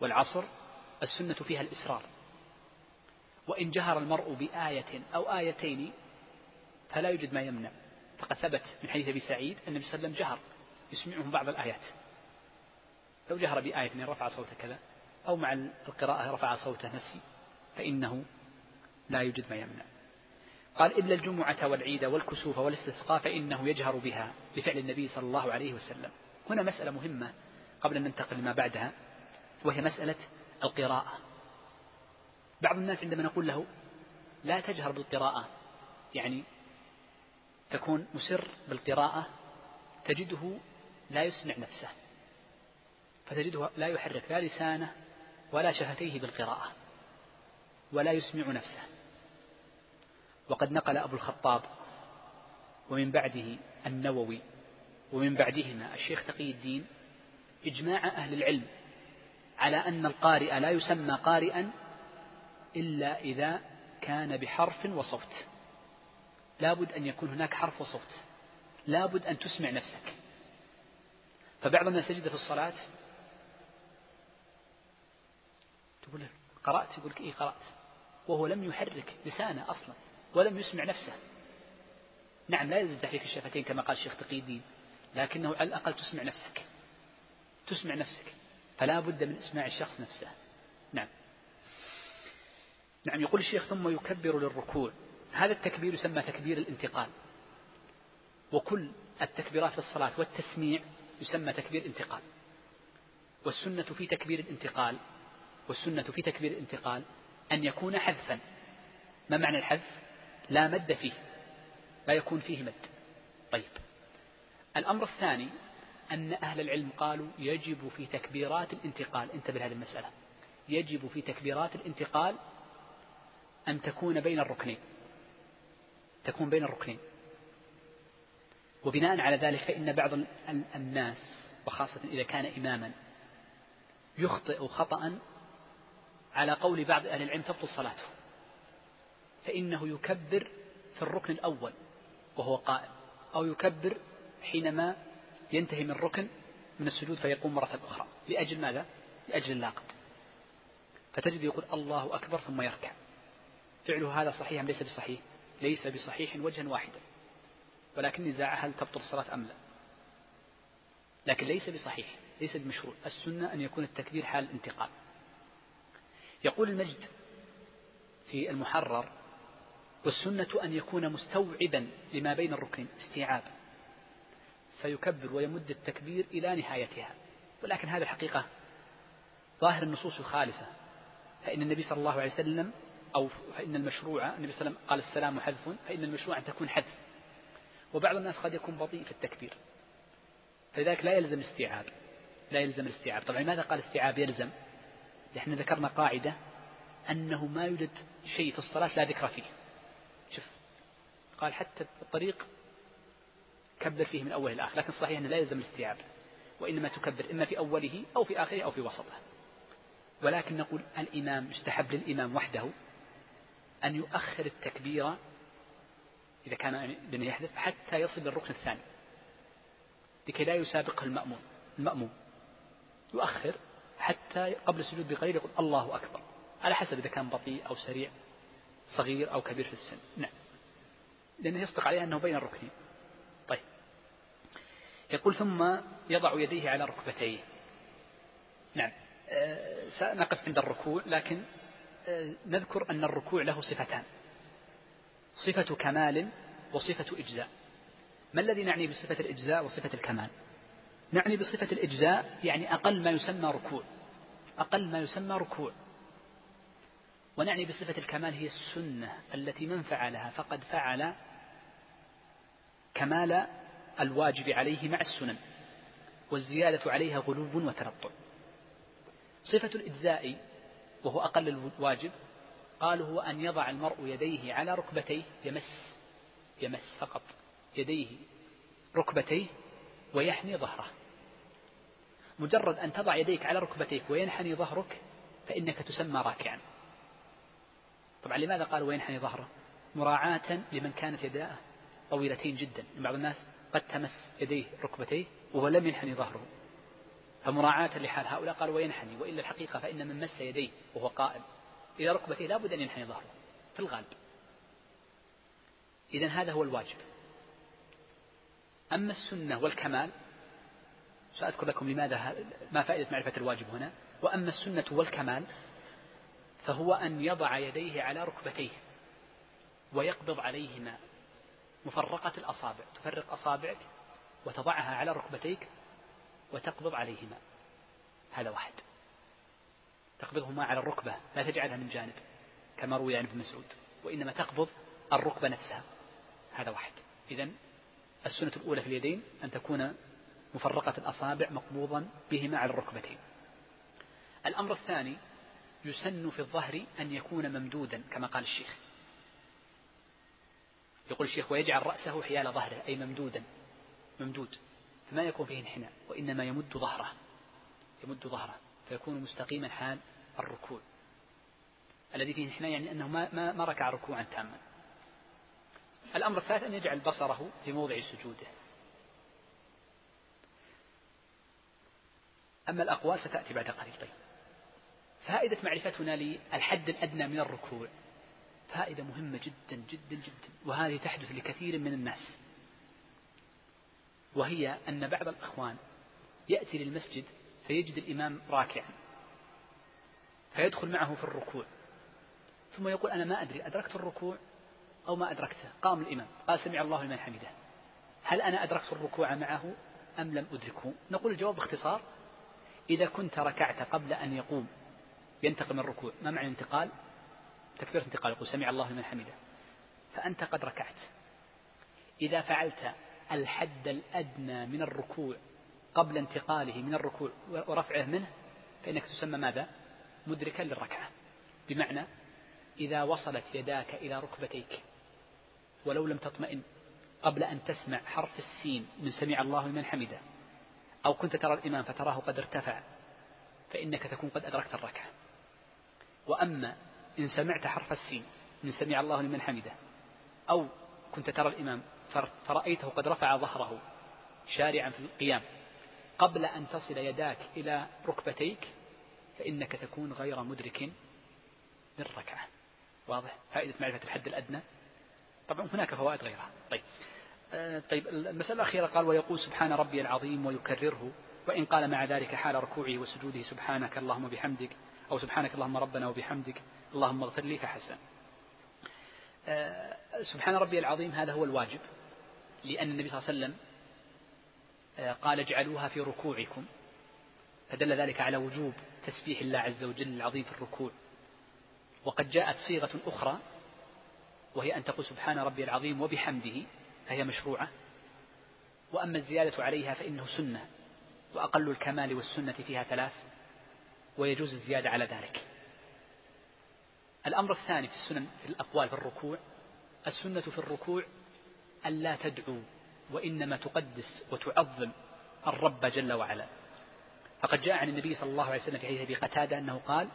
والعصر السنة فيها الإسرار. وإن جهر المرء بآية أو آيتين فلا يوجد ما يمنع. فقد ثبت من حديث أبي سعيد أن النبي صلى الله عليه وسلم جهر. يسمعهم بعض الآيات. لو جهر بآية رفع صوته كذا أو مع القراءة رفع صوته نسي فإنه لا يوجد ما يمنع. قال إلا الجمعة والعيد والكسوف والاستسقاء فإنه يجهر بها لفعل النبي صلى الله عليه وسلم. هنا مسألة مهمة قبل أن ننتقل لما بعدها وهي مسألة القراءة. بعض الناس عندما نقول له لا تجهر بالقراءة. يعني تكون مسر بالقراءة تجده لا يسمع نفسه فتجده لا يحرك لا لسانه ولا شفتيه بالقراءة ولا يسمع نفسه. وقد نقل أبو الخطاب ومن بعده النووي ومن بعدهما الشيخ تقي الدين إجماع أهل العلم على أن القارئ لا يسمى قارئا إلا إذا كان بحرف وصوت. لابد أن يكون هناك حرف وصوت. لابد أن تسمع نفسك. فبعض الناس يجد في الصلاة تقول قرأت؟ يقول إيه قرأت. وهو لم يحرك لسانه أصلا ولم يسمع نفسه. نعم لا يزيد تحريك الشفتين كما قال الشيخ تقي الدين لكنه على الأقل تسمع نفسك. تسمع نفسك. فلا بد من إسماع الشخص نفسه. نعم. نعم يقول الشيخ ثم يكبر للركوع. هذا التكبير يسمى تكبير الانتقال. وكل التكبيرات في الصلاة والتسميع يسمى تكبير انتقال. والسنة في تكبير الانتقال والسنة في تكبير الانتقال أن يكون حذفا. ما معنى الحذف؟ لا مد فيه. لا يكون فيه مد. طيب. الأمر الثاني أن أهل العلم قالوا يجب في تكبيرات الانتقال. انتبه لهذه المسألة. يجب في تكبيرات الانتقال أن تكون بين الركنين. تكون بين الركنين. وبناء على ذلك فإن بعض الناس وخاصة إذا كان إماما يخطئ خطأ على قول بعض أهل العلم تبطل صلاته. فإنه يكبر في الركن الأول وهو قائم أو يكبر حينما ينتهي من ركن من السجود فيقوم مرة أخرى. لأجل ماذا؟ لأجل اللاقط فتجد يقول الله أكبر ثم يركع. فعله هذا صحيح أم ليس بصحيح؟ ليس بصحيح وجها واحدا. ولكن نزاع هل تبطل الصلاة أم لا؟ لكن ليس بصحيح ليس بمشروع. السنة أن يكون التكبير حال الانتقال. يقول المجد في المحرر والسنة أن يكون مستوعبا لما بين الركنين استيعاب فيكبر ويمد التكبير إلى نهايتها. ولكن هذا الحقيقة ظاهر النصوص خالفة فإن النبي صلى الله عليه وسلم أو فإن المشروع النبي صلى الله عليه وسلم قال السلام حذف فإن المشروع أن تكون حذف. وبعض الناس قد يكون بطيء في التكبير. فلذلك لا يلزم استيعاب. لا يلزم الاستيعاب. طبعا لماذا قال استيعاب يلزم؟ نحن ذكرنا قاعدة أنه ما يوجد شيء في الصلاة لا ذكر فيه. شوف قال حتى الطريق كبر فيه من أول إلى لكن صحيح أنه لا يلزم الاستيعاب. وإنما تكبر إما في أوله أو في آخره أو في وسطه. ولكن نقول الإمام يستحب للإمام وحده أن يؤخر التكبير إذا كان بأن يحدث حتى يصل للركن الثاني. لكي لا يسابقه المأموم. المأموم. يؤخر حتى قبل السجود بقليل يقول الله أكبر. على حسب إذا كان بطيء أو سريع صغير أو كبير في السن. نعم. لأنه يصدق عليه أنه بين الركنين. طيب. يقول ثم يضع يديه على ركبتيه. نعم. أه سنقف عند الركوع لكن آه، نذكر أن الركوع له صفتان. صفة كمال وصفة إجزاء. ما الذي نعني بصفة الإجزاء وصفة الكمال؟ نعني بصفة الإجزاء يعني أقل ما يسمى ركوع. أقل ما يسمى ركوع. ونعني بصفة الكمال هي السنة التي من فعلها فقد فعل كمال الواجب عليه مع السنن والزيادة عليها غلو وتنطع صفة الإجزاء وهو أقل الواجب قالوا هو أن يضع المرء يديه على ركبتيه يمس يمس فقط يديه ركبتيه ويحني ظهره. مجرد أن تضع يديك على ركبتيك وينحني ظهرك فإنك تسمى راكعا. طبعا لماذا قال وينحني ظهره؟ مراعاة لمن كانت يداه طويلتين جدا. بعض الناس قد تمس يديه ركبتيه وهو لم ينحني ظهره. فمراعاة لحال هؤلاء قال وينحني وإلا الحقيقة فإن من مس يديه وهو قائم. إلى ركبتيه لا بد أن ينحني ظهره في الغالب. إذا هذا هو الواجب. أما السنة والكمال سأذكر لكم لماذا ما فائدة معرفة الواجب هنا. وأما السنة والكمال فهو أن يضع يديه على ركبتيه ويقبض عليهما مفرقة الأصابع. تفرق أصابعك وتضعها على ركبتيك وتقبض عليهما. هذا واحد. تقبضهما على الركبة لا تجعلها من جانب كما روي عن ابن مسعود وإنما تقبض الركبة نفسها. هذا واحد. إذا السنة الأولى في اليدين أن تكون مفرقة الأصابع مقبوضا بهما على الركبتين. الأمر الثاني يسن في الظهر أن يكون ممدودا كما قال الشيخ. يقول الشيخ ويجعل رأسه حيال ظهره أي ممدودا. ممدود. فما يكون فيه انحناء وإنما يمد ظهره يمد ظهره فيكون مستقيما حال الركوع. الذي فيه انحناء يعني أنه ما, ما, ما ركع ركوعا تاما. الأمر الثالث أن يجعل بصره في موضع سجوده. أما الأقوال ستأتي بعد قليل. طيب. فائدة معرفتنا للحد الأدنى من الركوع فائدة مهمة جدا جدا جدا. وهذه تحدث لكثير من الناس. وهي أن بعض الإخوان يأتي للمسجد فيجد الإمام راكعا فيدخل معه في الركوع ثم يقول أنا ما أدري أدركت الركوع أو ما أدركته؟ قام الإمام قال سمع الله لمن حمده. هل أنا أدركت الركوع معه أم لم أدركه؟ نقول الجواب باختصار إذا كنت ركعت قبل أن يقوم ينتقل من الركوع ما معنى الانتقال؟ تكبيرة انتقال يقول سمع الله لمن حمده. فأنت قد ركعت. إذا فعلت الحد الأدنى من الركوع قبل انتقاله من الركوع ورفعه منه فإنك تسمى ماذا؟ مدركا للركعة. بمعنى إذا وصلت يداك إلى ركبتيك ولو لم تطمئن قبل أن تسمع حرف السين من سمع الله لمن حمده أو كنت ترى الإمام فتراه قد ارتفع فإنك تكون قد أدركت الركعة. وأما إن سمعت حرف السين من سمع الله لمن حمده أو كنت ترى الإمام فرأيته قد رفع ظهره شارعا في القيام. قبل أن تصل يداك إلى ركبتيك فإنك تكون غير مدرك للركعة واضح؟ فائدة معرفة الحد الأدنى. طبعا هناك فوائد غيرها. طيب. آه طيب المسألة الأخيرة قال ويقول سبحان ربي العظيم ويكرره وإن قال مع ذلك حال ركوعه وسجوده سبحانك اللهم بحمدك أو سبحانك اللهم ربنا وبحمدك اللهم اغفر لي فحسن. آه سبحان ربي العظيم هذا هو الواجب. لأن النبي صلى الله عليه وسلم آه قال اجعلوها في ركوعكم. فدل ذلك على وجوب تسبيح الله عز وجل العظيم في الركوع. وقد جاءت صيغة أخرى وهي أن تقول سبحان ربي العظيم وبحمده فهي مشروعة. وأما الزيادة عليها فإنه سنة وأقل الكمال والسنة فيها ثلاث ويجوز الزيادة على ذلك. الأمر الثاني في السنن في الأقوال في الركوع السنة في الركوع ألا تدعو وإنما تقدس وتعظم الرب جل وعلا. فقد جاء عن النبي صلى الله عليه وسلم في حديث أبي قتادة أنه قال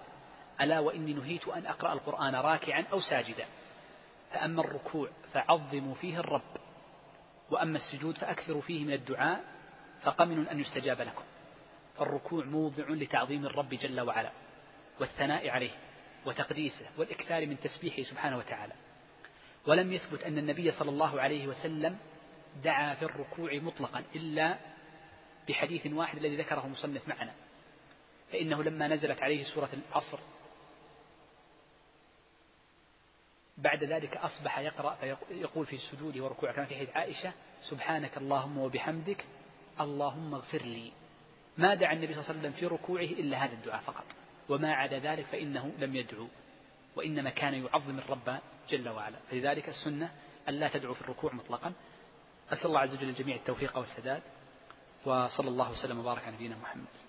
ألا وإني نهيت أن أقرأ القرآن راكعا أو ساجدا. فأما الركوع فعظموا فيه الرب وأما السجود فأكثروا فيه من الدعاء فقمن أن يستجاب لكم. فالركوع موضع لتعظيم الرب جل وعلا والثناء عليه وتقديسه والإكثار من تسبيحه سبحانه وتعالى. ولم يثبت أن النبي صلى الله عليه وسلم دعا في الركوع مطلقا إلا بحديث واحد الذي ذكره المصنف معنا. فإنه لما نزلت عليه سورة العصر بعد ذلك أصبح يقرأ فيقول في سجوده وركوعه كما في حديث عائشة سبحانك اللهم وبحمدك اللهم اغفر لي. ما دعا النبي صلى الله عليه وسلم في ركوعه إلا هذا الدعاء فقط. وما عدا ذلك فإنه لم يدعو. وإنما كان يعظم الرب جل وعلا. فلذلك السنة أن لا تدعو في الركوع مطلقا. أسأل الله عز وجل الجميع التوفيق والسداد. وصلى الله وسلم وبارك على نبينا محمد.